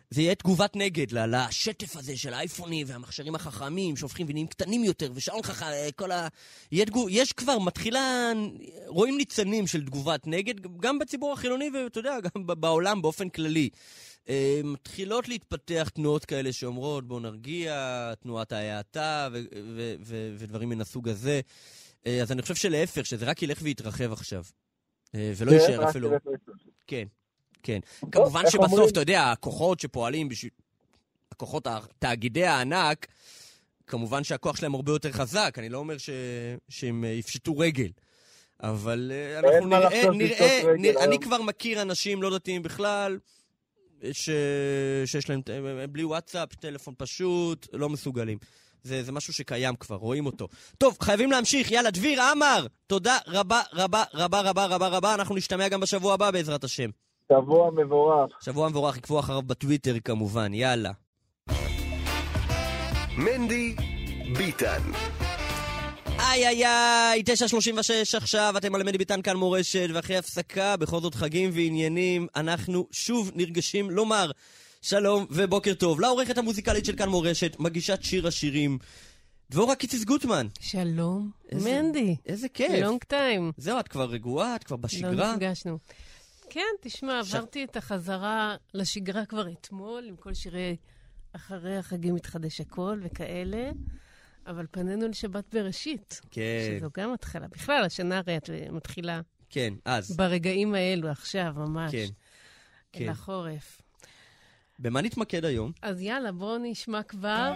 זה יהיה תגובת נגד לשטף הזה של האייפונים והמכשירים החכמים שהופכים ונהיים קטנים יותר, ושעון חכם, כל ה... יהיה תגוב, יש כבר, מתחילה, רואים ניצנים של תגובת נגד, גם בציבור החילוני, ואתה יודע, גם בעולם באופן כללי. אה, מתחילות להתפתח תנועות כאלה שאומרות, בואו נרגיע, תנועת ההאטה ו- ו- ו- ודברים מן הסוג הזה. אה, אז אני חושב שלהפך, שזה רק ילך ויתרחב עכשיו. אה, ולא יישאר אפילו... כן, כן. כמובן שבסוף? אתה יודע, הכוחות שפועלים בשביל... הכוחות, תאגידי הענק, כמובן שהכוח שלהם הרבה יותר חזק, אני לא אומר ש... שהם אה, יפשטו רגל. אבל אה, אנחנו נראה, נראה, אני. כבר מכיר אנשים לא דתיים בכלל, ש... שיש להם אה, בלי וואטסאפ, טלפון פשוט, לא מסוגלים. זה, זה משהו שקיים כבר, רואים אותו. טוב, חייבים להמשיך, יאללה, דביר עמר, תודה רבה רבה רבה רבה רבה רבה, אנחנו נשתמע גם בשבוע הבא בעזרת השם. שבוע מבורך. שבוע מבורך, עקבו אחריו בטוויטר כמובן, יאללה. מנדי ביטן. איי איי איי, 9.36 עכשיו, אתם על מני ביטן כאן מורשת, ואחרי הפסקה, בכל זאת חגים ועניינים, אנחנו שוב נרגשים לומר שלום ובוקר טוב לעורכת המוזיקלית של כאן מורשת, מגישת שיר השירים, דבורה קיציס גוטמן. שלום, איזה- מנדי. איזה כיף. לונג טיים. זהו, את כבר רגועה, את כבר לא בשגרה. נפגשנו. כן, תשמע, ש- עברתי את החזרה לשגרה כבר אתמול, עם כל שירי אחרי החגים מתחדש הכל וכאלה, אבל פנינו לשבת בראשית, כן, שזו גם התחלה. בכלל, השנה הרי את מתחילה כן, אז. ברגעים האלו, עכשיו, ממש, כן, כן. לחורף. במה נתמקד היום? אז יאללה, בואו נשמע כבר.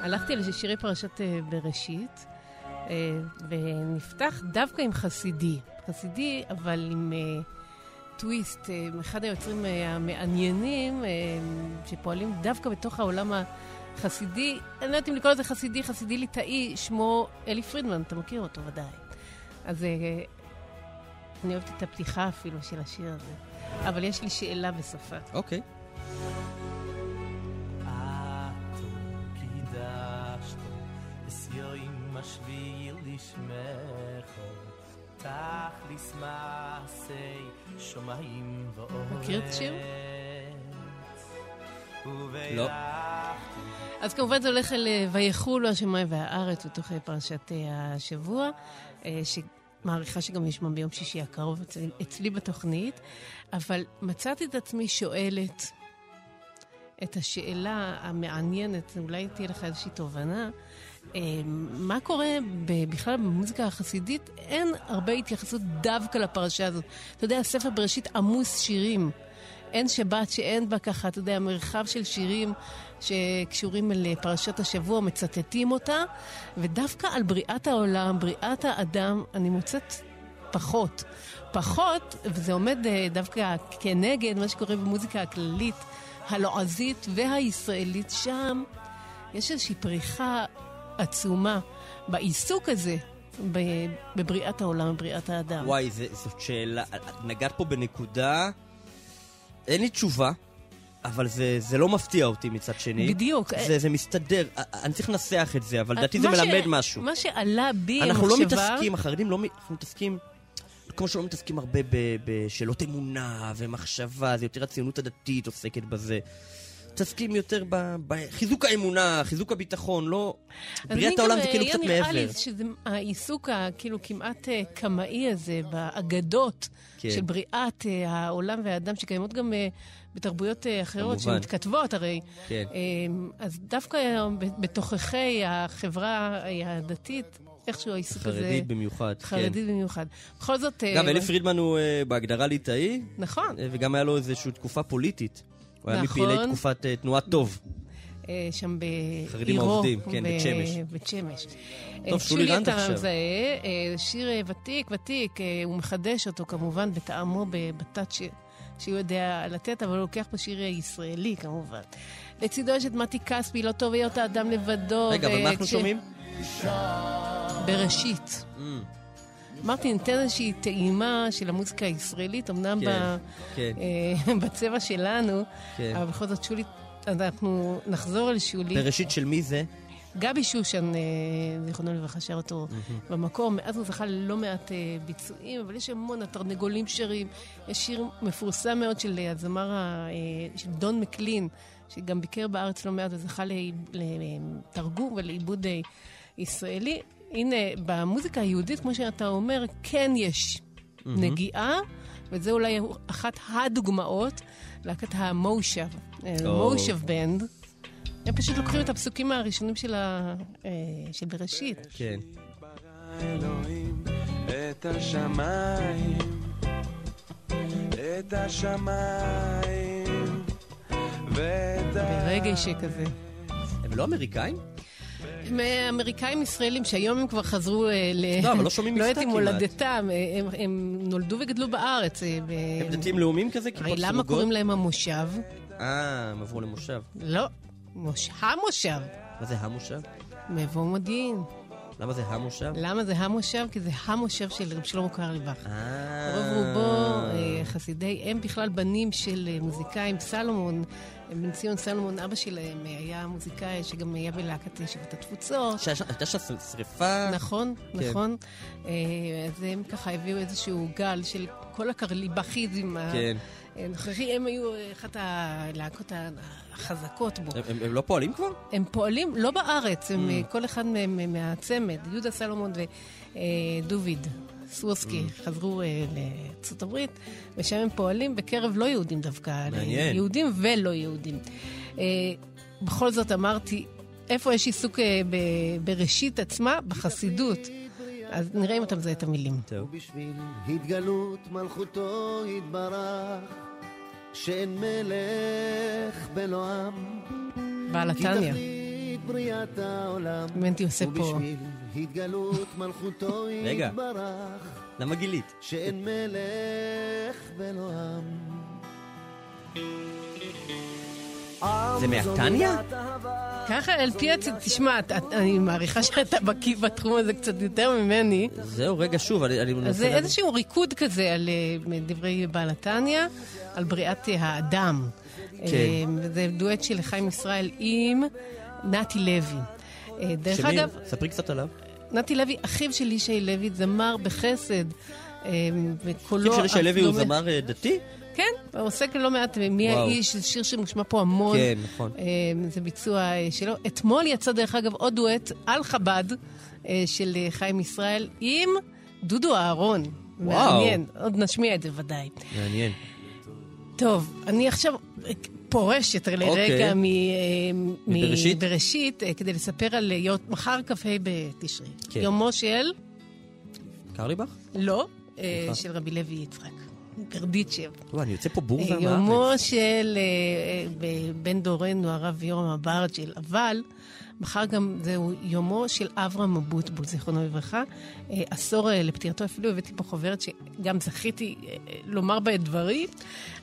הלכתי על שירי פרשת אה, בראשית, אה, ונפתח דווקא עם חסידי. חסידי, אבל עם אה, טוויסט, אה, אחד היוצרים אה, המעניינים, אה, שפועלים דווקא בתוך העולם החסידי. אני לא יודעת אם לקרוא לזה חסידי, חסידי ליטאי, שמו אלי פרידמן, אתה מכיר אותו ודאי. אז אה, אני אוהבת את הפתיחה אפילו של השיר הזה. אבל יש לי שאלה בסופה. אוקיי. אתו מעשי שמיים ואורץ מכיר את השיר? לא. אז כמובן זה הולך אל אה, ויחולו השמיים והארץ בתוך אה, פרשת אה, השבוע, שמעריכה שגם ישמע ביום שישי הקרוב אצלי, אצלי בתוכנית, אבל מצאתי את עצמי שואלת את השאלה המעניינת, אולי תהיה לך איזושהי תובנה, מה קורה בכלל במוזיקה החסידית? אין הרבה התייחסות דווקא לפרשה הזאת. אתה יודע, ספר בראשית עמוס שירים. אין שבת שאין בה ככה, אתה יודע, מרחב של שירים שקשורים אל פרשת השבוע, מצטטים אותה, ודווקא על בריאת העולם, בריאת האדם, אני מוצאת פחות. פחות, וזה עומד אה, דווקא כנגד מה שקורה במוזיקה הכללית, הלועזית והישראלית, שם יש איזושהי פריחה עצומה בעיסוק הזה. בבריאת העולם, בבריאת האדם. וואי, זה- זאת שאלה, נגעת פה בנקודה, אין לי תשובה, אבל זה, זה לא מפתיע אותי מצד שני. בדיוק. זה, זה מסתדר, אני צריך לנסח את זה, אבל לדעתי זה מה ש- מלמד משהו. מה שעלה בי אנחנו לא המחשבה... מתעסקים, החרדים לא אנחנו מתעסקים, כמו שלא מתעסקים הרבה בשאלות אמונה ומחשבה, זה יותר הציונות הדתית עוסקת בזה. מתעסקים יותר בחיזוק האמונה, חיזוק הביטחון, לא... בריאת העולם זה כאילו קצת אני גם, מעבר. היה נראה לי שזה העיסוק הכאילו כמעט אה, קמאי הזה, באגדות כן. של בריאת אה, העולם והאדם, שקיימות גם אה, בתרבויות אה, אחרות, כמובן. שמתכתבות הרי. כן. אה, אז דווקא אה, בתוככי החברה אה, הדתית, איכשהו העיסוק הזה... חרדית במיוחד, כן. חרדית במיוחד. בכל זאת... אה, גם אלי פרידמן הוא אה, בהגדרה ליטאי, נכון. אה, וגם היה לו איזושהי תקופה פוליטית. הוא היה נכון. מפעילי תקופת אה, תנועת טוב. אה, שם חרדים בעירו. העובדים, כן, בית שמש. בית שמש. טוב, אה, שולי אתה עכשיו. אה, שיר ותיק, ותיק, הוא מחדש אותו כמובן בטעמו בטאט ש- שהוא יודע לתת, אבל הוא לוקח פה שיר ישראלי כמובן. לצידו יש את מתי כספי, לא טוב היות האדם לבדו. רגע, אבל מה אנחנו שומעים? בראשית. Mm, אמרתי, ניתן איזושהי טעימה של המוזיקה הישראלית, אמנם כן, ב- כן, אה, *laughs* בצבע שלנו, כן. אבל בכל זאת שולי, אנחנו נחזור אל שולי. בראשית של מי זה? גבי שושן, אה, זיכרונו לברכה, שר אותו במקום. מאז הוא זכה ללא מעט אה, ביצועים, אבל יש המון, התרנגולים שרים. יש שיר מפורסם מאוד של הזמר, של דון מקלין, שגם ביקר בארץ לא מעט וזכה לתרגום ולעיבוד ישראלי. הנה, במוזיקה היהודית, כמו שאתה אומר, כן יש נגיעה, וזה אולי אחת הדוגמאות, להקת המושב, אה. מושב בנד. הם פשוט לוקחים את הפסוקים הראשונים של, ה... אה, של בראשית. כן. אלוהים את השמיים, את השמיים ואת ה... ברגש כזה. הם לא אמריקאים? הם אה, אמריקאים ישראלים שהיום הם כבר חזרו אה, ל... לא, אבל לא שומעים לא מבטא יודעת אם כמעט. מולדתם, אה, הם, נולדו וגדלו בארץ. אה. הם דתיים לאומיים כזה? הרי למה? קוראים להם המושב? אה, הם עברו למושב. לא, מוש... המושב. מה זה המושב? מבוא מודיעין. למה זה המושב? למה זה המושב? כי זה המושב של רב שלמה קרליבך. אה... רוב רובו חסידי, הם בכלל בנים של מוזיקאים, סלומון בן ציון סלומון, אבא שלהם, אה, היה מוזיקאי שגם היה בלהקת ישיבת התפוצות. שהייתה הייתה שם שריפה. נכון, כן. נכון. אה, אז הם ככה הביאו איזשהו גל של כל הקרליבכיזם כן. הנוכחי. הם היו אחת הלהקות החזקות בו. הם- הם הם לא פועלים כבר? הם פועלים לא בארץ, הם Mm. אה, כל אחד מהם אה, מהצמד, יהודה סלומון ודוביד סווסקי Mm. חזרו אה, לארצות הברית, ושם הם פועלים בקרב לא יהודים דווקא, מעניין. יהודים ולא יהודים. אה, בכל זאת אמרתי, איפה יש עיסוק אה, ב- בראשית עצמה? בחסידות. אז נראה אם אתה מזהה את המילים. טוב. בשביל התגלות מלכותו יתברך, שאין מלך בלא עם. בעל כי התניא. תכלית בריאת העולם, מנטי עושה פה. התגלות מלכותו רגע. יתברך, למה גילית? שאין מלך בלא עם. זה מהתניא? ככה על פי הצ... תשמע, אתה- אני מעריכה שאתה בקיא בתחום הזה קצת יותר ממני. זהו, רגע, שוב, אני מנסה... זה. איזשהו ריקוד כזה על אה, דברי בעל התניא, על בריאת האדם. כן. אה, וזה דואט של חיים ישראל עם נתי לוי. אה, דרך שמי? אגב, ספרי קצת עליו. נתי לוי, אחיו של ישי לוי, זמר בחסד. אה, וקולו... אחיו של ישי לוי הוא דומה- זמר אה, דתי? כן, הוא עוסק לא מעט וואו. האיש, זה שיר שמושמע פה המון. כן, נכון. זה ביצוע שלו. אתמול יצא דרך אגב עוד דואט על חב"ד של חיים ישראל עם דודו אהרון. וואו. מעניין, עוד נשמיע את זה ודאי. מעניין. טוב, אני עכשיו פורשת לרגע אוקיי. מ- אה, מבראשית? אה, כדי לספר על אה, מחר כ"ה בתשרי. כן. יומו של, קרליבך? לא. של רבי לוי יצחק. ברדיצ'ב. וואי, אני יוצא פה בור והמארץ. יומו של בן דורנו, הרב יורם אברג'ל, אבל מחר גם זהו יומו של אברהם אבוטבול, זיכרונו לברכה. אה, עשור אה, לפטירתו, אפילו הבאתי פה חוברת שגם זכיתי אה, אה, לומר בה את דברי,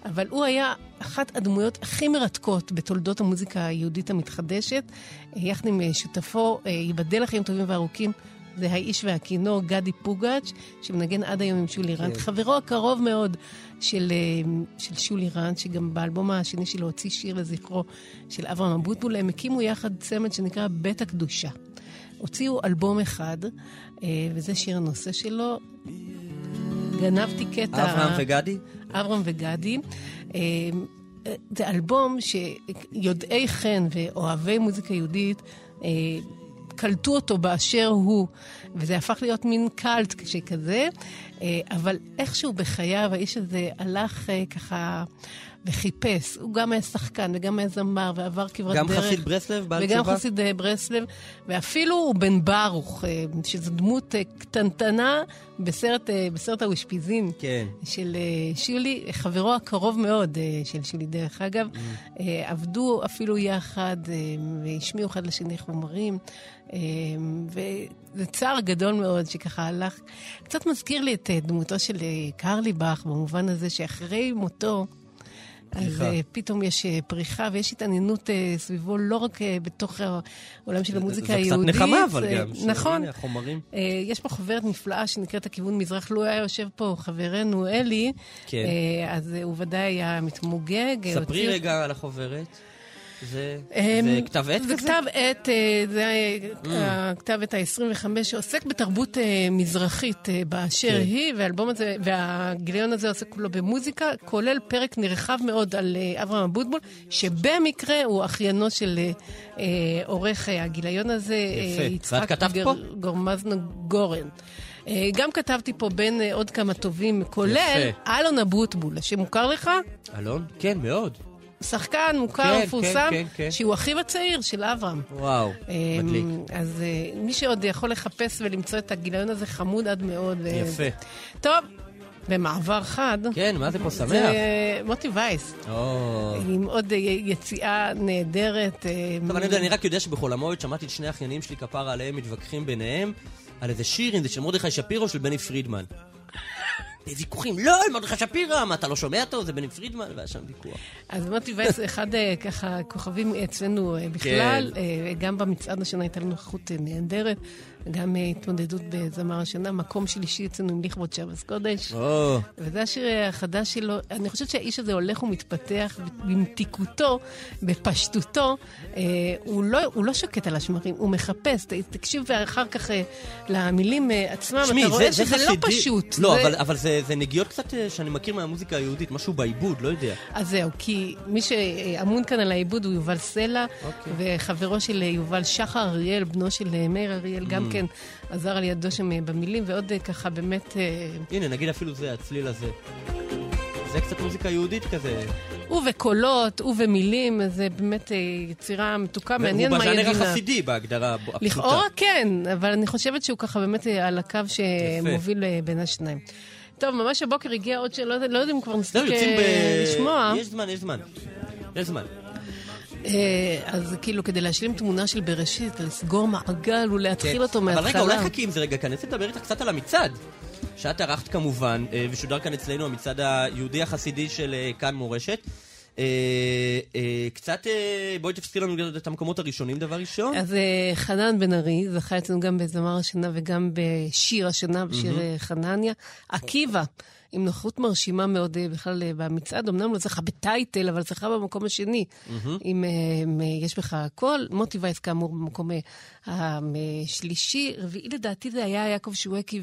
אבל הוא היה אחת הדמויות הכי מרתקות בתולדות המוזיקה היהודית המתחדשת, אה, יחד עם אה, שותפו, אה, ייבדל לחיים טובים וארוכים. זה האיש והכינור גדי פוגאץ', שמנגן עד היום עם שולי רנד. כן. חברו הקרוב מאוד של, אה, של שולי רנד, שגם באלבום השני שלו הוציא שיר לזכרו של אברהם אבוטבול, הם הקימו יחד צמד שנקרא בית הקדושה. הוציאו אלבום אחד, אה, וזה שיר הנושא שלו. גנבתי קטע... אברהם וגדי? אברהם וגדי. אה, זה אלבום שיודעי חן ואוהבי מוזיקה יהודית קלטו אותו באשר הוא, וזה הפך להיות מין קאלט שכזה, אה, אבל איכשהו בחייו האיש הזה הלך אה, ככה וחיפש. הוא גם היה שחקן וגם היה זמר ועבר כברת גם דרך. חסיד ברסלב, בעל וגם תשובה? חסיד אה, ברסלב, ואפילו הוא בן ברוך, שזו דמות קטנטנה בסרט, בסרט האושפיזין. כן. של שולי, חברו הקרוב מאוד של שולי, דרך אגב. Mm. עבדו אפילו יחד והשמיעו אחד לשני חומרים. אה, וזה צער גדול מאוד שככה הלך. קצת מזכיר לי את אה, דמותו של אה, קרליבך, במובן הזה שאחרי מותו, אז פריחה. אה, פתאום יש פריחה ויש התעניינות סביבו, לא רק בתוך העולם של המוזיקה זו קצת היהודית. נחמה, אבל גם. נכון. החומרים. יש פה חוברת נפלאה שנקראת הכיוון מזרח. לו היה יושב פה חברנו אלי, כן. אז הוא ודאי היה מתמוגג. ספרי הוציא- רגע על החוברת. זה אמ, זה כתב עת זה כזה? כתב עת, אה, זה Mm. הכתב עת ה-25, שעוסק בתרבות אה, מזרחית אה, באשר כן. היא, והאלבום הזה, והגיליון הזה עוסק כולו במוזיקה, כולל פרק נרחב מאוד על אה, אברהם אבוטבול, שבמקרה הוא אחיינו של אה, אה, עורך אה, הגיליון הזה. אה, יצחק גר-? גורמזנו גורן. אה, גם כתבתי פה בין אה, עוד כמה טובים, כולל יפה. אלון אבוטבול, שמוכר לך? אלון? כן, מאוד. שחקן מוכר, כן, מפורסם, כן, כן, כן. שהוא אחיו הצעיר של אברהם. וואו, אמ, מדליק. אז אה, מי שעוד יכול לחפש ולמצוא את הגיליון הזה חמוד עד מאוד. ו- יפה. טוב, במעבר חד. כן, מה זה פה שמח? זה מוטי וייס, או. עם עוד אה, יציאה נהדרת. אה, טוב, אני יודע, אני רק יודע שבחול המועד שמעתי את שני האחיינים שלי כפרה עליהם מתווכחים ביניהם על איזה שיר, אם זה של מרדכי שפירו של בני פרידמן. ויכוחים, לא, עם מרדכי שפירא, מה, אתה לא שומע אותו? זה בני פרידמן, והיה שם ויכוח. אז מוטי וייס, אחד אה, ככה כוכבים אצלנו אה, בכלל, כן. אה, גם במצעד השנה הייתה לנו נוכחות נהדרת, גם אה, התמודדות בזמר השנה, מקום שלישי אצלנו עם לכבוד שבס קודש. או, וזה השיר אה, החדש שלו. אני חושבת שהאיש הזה הולך ומתפתח במתיקותו, בפשטותו. אה, הוא, לא, הוא לא שקט על השמרים, הוא מחפש. תקשיב אחר כך אה, למילים אה, עצמם, אתה רואה זה, שזה זה לא חסידי. פשוט. לא, זה... אבל, אבל זה, זה נגיעות קצת אה, שאני מכיר מהמוזיקה היהודית, משהו בעיבוד, לא יודע. אז זהו, כי מי שאמון כאן על העיבוד הוא יובל סלע, אוקיי. וחברו של יובל שחר אריאל, בנו של אה, מאיר אריאל, גם Mm. כן עזר על ידו שם אה, במילים, ועוד אה, ככה באמת... אה, הנה, נגיד אפילו זה, הצליל הזה. זה קצת מוזיקה יהודית כזה. ובקולות, ובמילים, זה באמת יצירה מתוקה, מעניין מה והוא יהיה בז'אנר. החסידי בהגדרה הפשוטה. לכאורה כן, אבל אני חושבת שהוא ככה באמת על הקו שמוביל אה, בין השניים. טוב, ממש הבוקר הגיע עוד שאלה, לא יודעים אם כבר ב... אה, לשמוע. יש זמן, יש זמן. יש זמן. אה, אז כאילו, כדי להשלים תמונה של בראשית, לסגור מעגל ולהתחיל אותו כן. אבל רגע, מההתחלה. אולי חכי עם זה רגע, כי אני רוצה לדבר איתך קצת על המצעד. שאת ערכת כמובן, אה, ושודר כאן אצלנו המצעד היהודי החסידי של אה, כאן מורשת. קצת, בואי תפסי לנו את המקומות הראשונים, דבר ראשון. אז חנן בן ארי זכה אצלנו גם בזמר השנה וגם בשיר השנה, בשיר חנניה. עקיבא, עם נוכחות מרשימה מאוד אה, בכלל אה, במצעד, אמנם לא זכה בטייטל, אבל זכה במקום השני. מהמם. עם אה, יש בך הכל, מוטי וייס כאמור במקום השלישי, רביעי לדעתי זה היה יעקב שואקי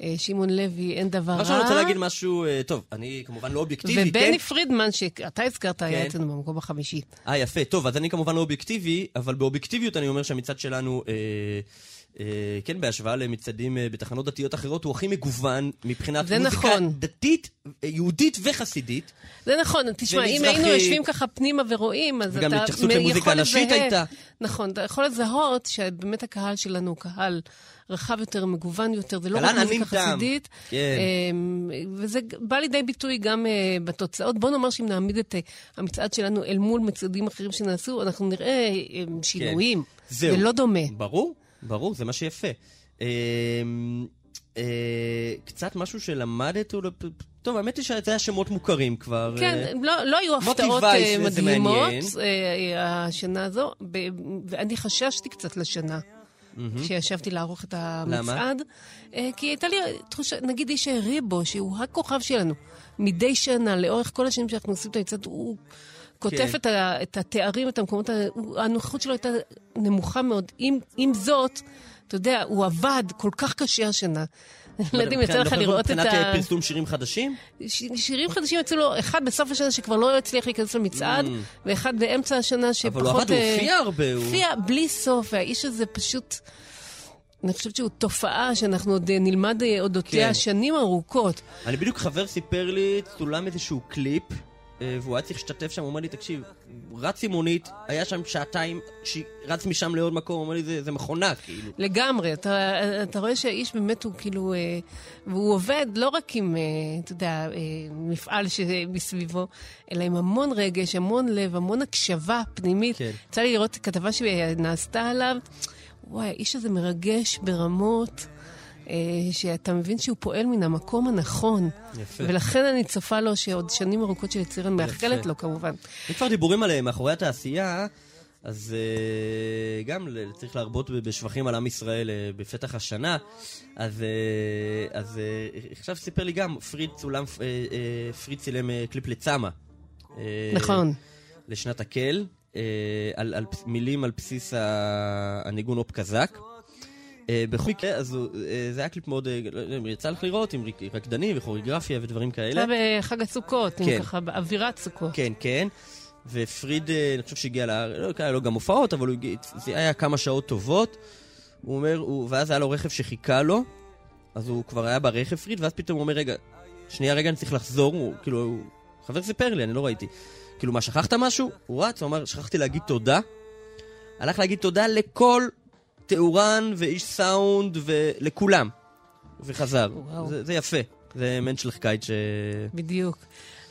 ושמעון לוי, אין דבר רע. מה שאני רוצה להגיד משהו, טוב, אני כמובן לא אובייקטיבי, כן? ובני פרידמן, שאתה הזכרת, היה כן. אצלנו במקום החמישי. אה, יפה. טוב, אז אני כמובן לא אובייקטיבי, אבל באובייקטיביות אני אומר שהמצעד שלנו, אה, כן, בהשוואה למצעדים אה, בתחנות דתיות אחרות, הוא הכי מגוון מבחינת מוזיקה נכון. דתית, אה, יהודית וחסידית. זה נכון, תשמע, אם. היינו יושבים ככה פנימה ורואים, אז וגם אתה התייחסות מ- למוזיקה נשית הייתה. נכון, אתה יכול לזהות שבאמת הקהל שלנו הוא קהל רחב יותר, מגוון יותר, זה לא רק מוזיקה. חסידית. כן. אמ, וזה בא לידי ביטוי גם אה, בתוצאות. בוא נאמר שאם נעמיד את אה, המצעד שלנו אל מול מצעדים אחרים שנעשו, אנחנו נראה אה, שינויים. כן. זהו. זה לא דומה. ברור, ברור, זה מה שיפה. אה, אה, קצת משהו שלמדת, לא- טוב, האמת היא שזה היה שמות מוכרים כבר. כן, אה, לא, לא היו הפתעות אה, מדהימות השנה הזו, ואני חששתי קצת לשנה. כשישבתי לערוך את המצעד. אה, כי הייתה לי תחושה, נגיד איש ריבו, שהוא הכוכב שלנו, מדי שנה, לאורך כל השנים שאנחנו עושים את המצעד, הוא כותב כן. את, ה, את התארים, את המקומות, הנוכחות שלו הייתה נמוכה מאוד. עם, עם זאת, אתה יודע, הוא עבד כל כך קשה השנה. לא יודעת אם יצא לך לראות את מבחינת ה... אה, פרסום שירים חדשים? שירים חדשים יצאו לו, אחד בסוף השנה שכבר לא הצליח להיכנס למצעד, Mm. ואחד באמצע השנה שפחות... אבל הוא עבד, הוא אה, הופיע הרבה, הוא- הופיע בלי סוף, והאיש הזה פשוט... אני חושבת שהוא תופעה שאנחנו עוד אה, נלמד אודותיה כן. שנים ארוכות. אני בדיוק חבר סיפר לי, צולם איזשהו קליפ, והוא היה צריך להשתתף שם, הוא אומר לי, תקשיב, רץ עם מונית, היה שם שעתיים, ש- רץ משם לעוד מקום, הוא אומר לי, זה, זה מכונה, כאילו. לגמרי, אתה, אתה רואה שהאיש באמת הוא כאילו, אה, והוא עובד לא רק עם, אה, אתה יודע, אה, מפעל שמסביבו, אלא עם המון רגש, המון לב, המון הקשבה פנימית. כן. יצא לי לראות כתבה שנעשתה עליו, וואי, האיש הזה מרגש ברמות. אה, שאתה מבין שהוא פועל מן המקום הנכון. יפה. ולכן אני צופה לו שעוד שנים ארוכות של יצירה, מאחלת לו כמובן. אם כבר דיבורים עליהם מאחורי התעשייה, אז אה, גם צריך להרבות בשבחים על עם ישראל אה, בפתח השנה. אז, אה, אז אה, עכשיו סיפר לי גם, פריד צולם, אה, אה, פריד צילם אה, קליפ לצמא. אה, נכון. לשנת הקהל, אה, על, על מילים על בסיס הניגון הופ קוזק. אה, בכל מקרה, אז אה, זה היה קליפ מאוד, אה, לא יודע אם יצא לך לראות, עם רקדנים וכוריגרפיה ודברים כאלה. זה בחג הסוכות, עם כן. ככה באווירת סוכות. כן, כן. ופריד, אני חושב שהגיע לארץ, לא היה לו גם הופעות, אבל זה היה כמה שעות טובות. הוא אומר, ואז היה לו רכב שחיכה לו, אז הוא כבר היה ברכב פריד, ואז פתאום הוא אומר, רגע, שנייה רגע, אני צריך לחזור, הוא, כאילו, חבר סיפר לי, אני לא ראיתי. כאילו, מה, שכחת משהו? הוא רץ, הוא אמר, שכחתי להגיד תודה. הלך להגיד תודה לכל תאורן ואיש סאונד ולכולם. וחזר. וואו. זה, זה יפה. זה מנצ'לך קייט ש... בדיוק.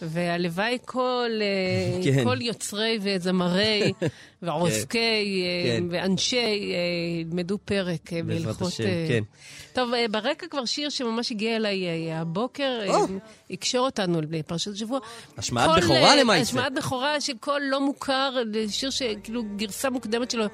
והלוואי כל, אה, *laughs* כן. כל יוצרי וזמרי *laughs* ועוסקי אה, כן. ואנשי אה, ילמדו פרק בהלכות... השם, כן. טוב, ברקע כבר שיר שממש הגיע אליי הבוקר, אה, יקשור אותנו לפרשת השבוע. השמעת בכורה למעשה. השמעת בכורה של קול לא מוכר, שיר שכאילו גרסה מוקדמת שלו,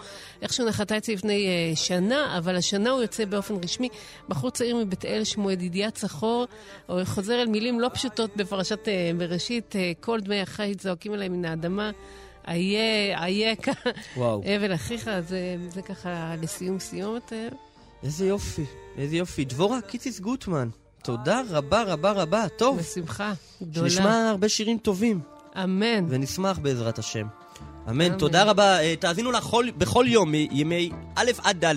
איכשהו נחתה אצלי לפני שנה, אבל השנה הוא יוצא באופן רשמי. בחור צעיר מבית אל שמו ידידיה צחור, הוא חוזר אל מילים לא פשוטות בפרשת בראשית, אה, כל דמי החיץ זועקים אליי מן האדמה. איה, איה, וואו. אבל אחיך, זה, זה ככה לסיום סיומת. אה. איזה יופי, איזה יופי. דבורה קיציס גוטמן, תודה רבה רבה רבה. טוב, בשמחה גדולה. שנשמע הרבה שירים טובים. אמן. ונשמח בעזרת השם. אמן. אמן. תודה רבה. אה, תאזינו לכל, בכל יום, מימי א' עד ד',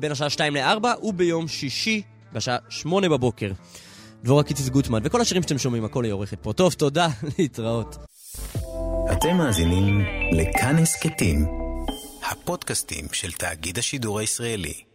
בין השעה 2 ל-4, וביום שישי, בשעה 8 בבוקר. דבורה קיציס גוטמן, וכל השירים שאתם שומעים, הכל היא עורכת פה. טוב, תודה, *laughs* להתראות. אתם מאזינים לכאן הסכתים, הפודקאסטים של תאגיד השידור הישראלי.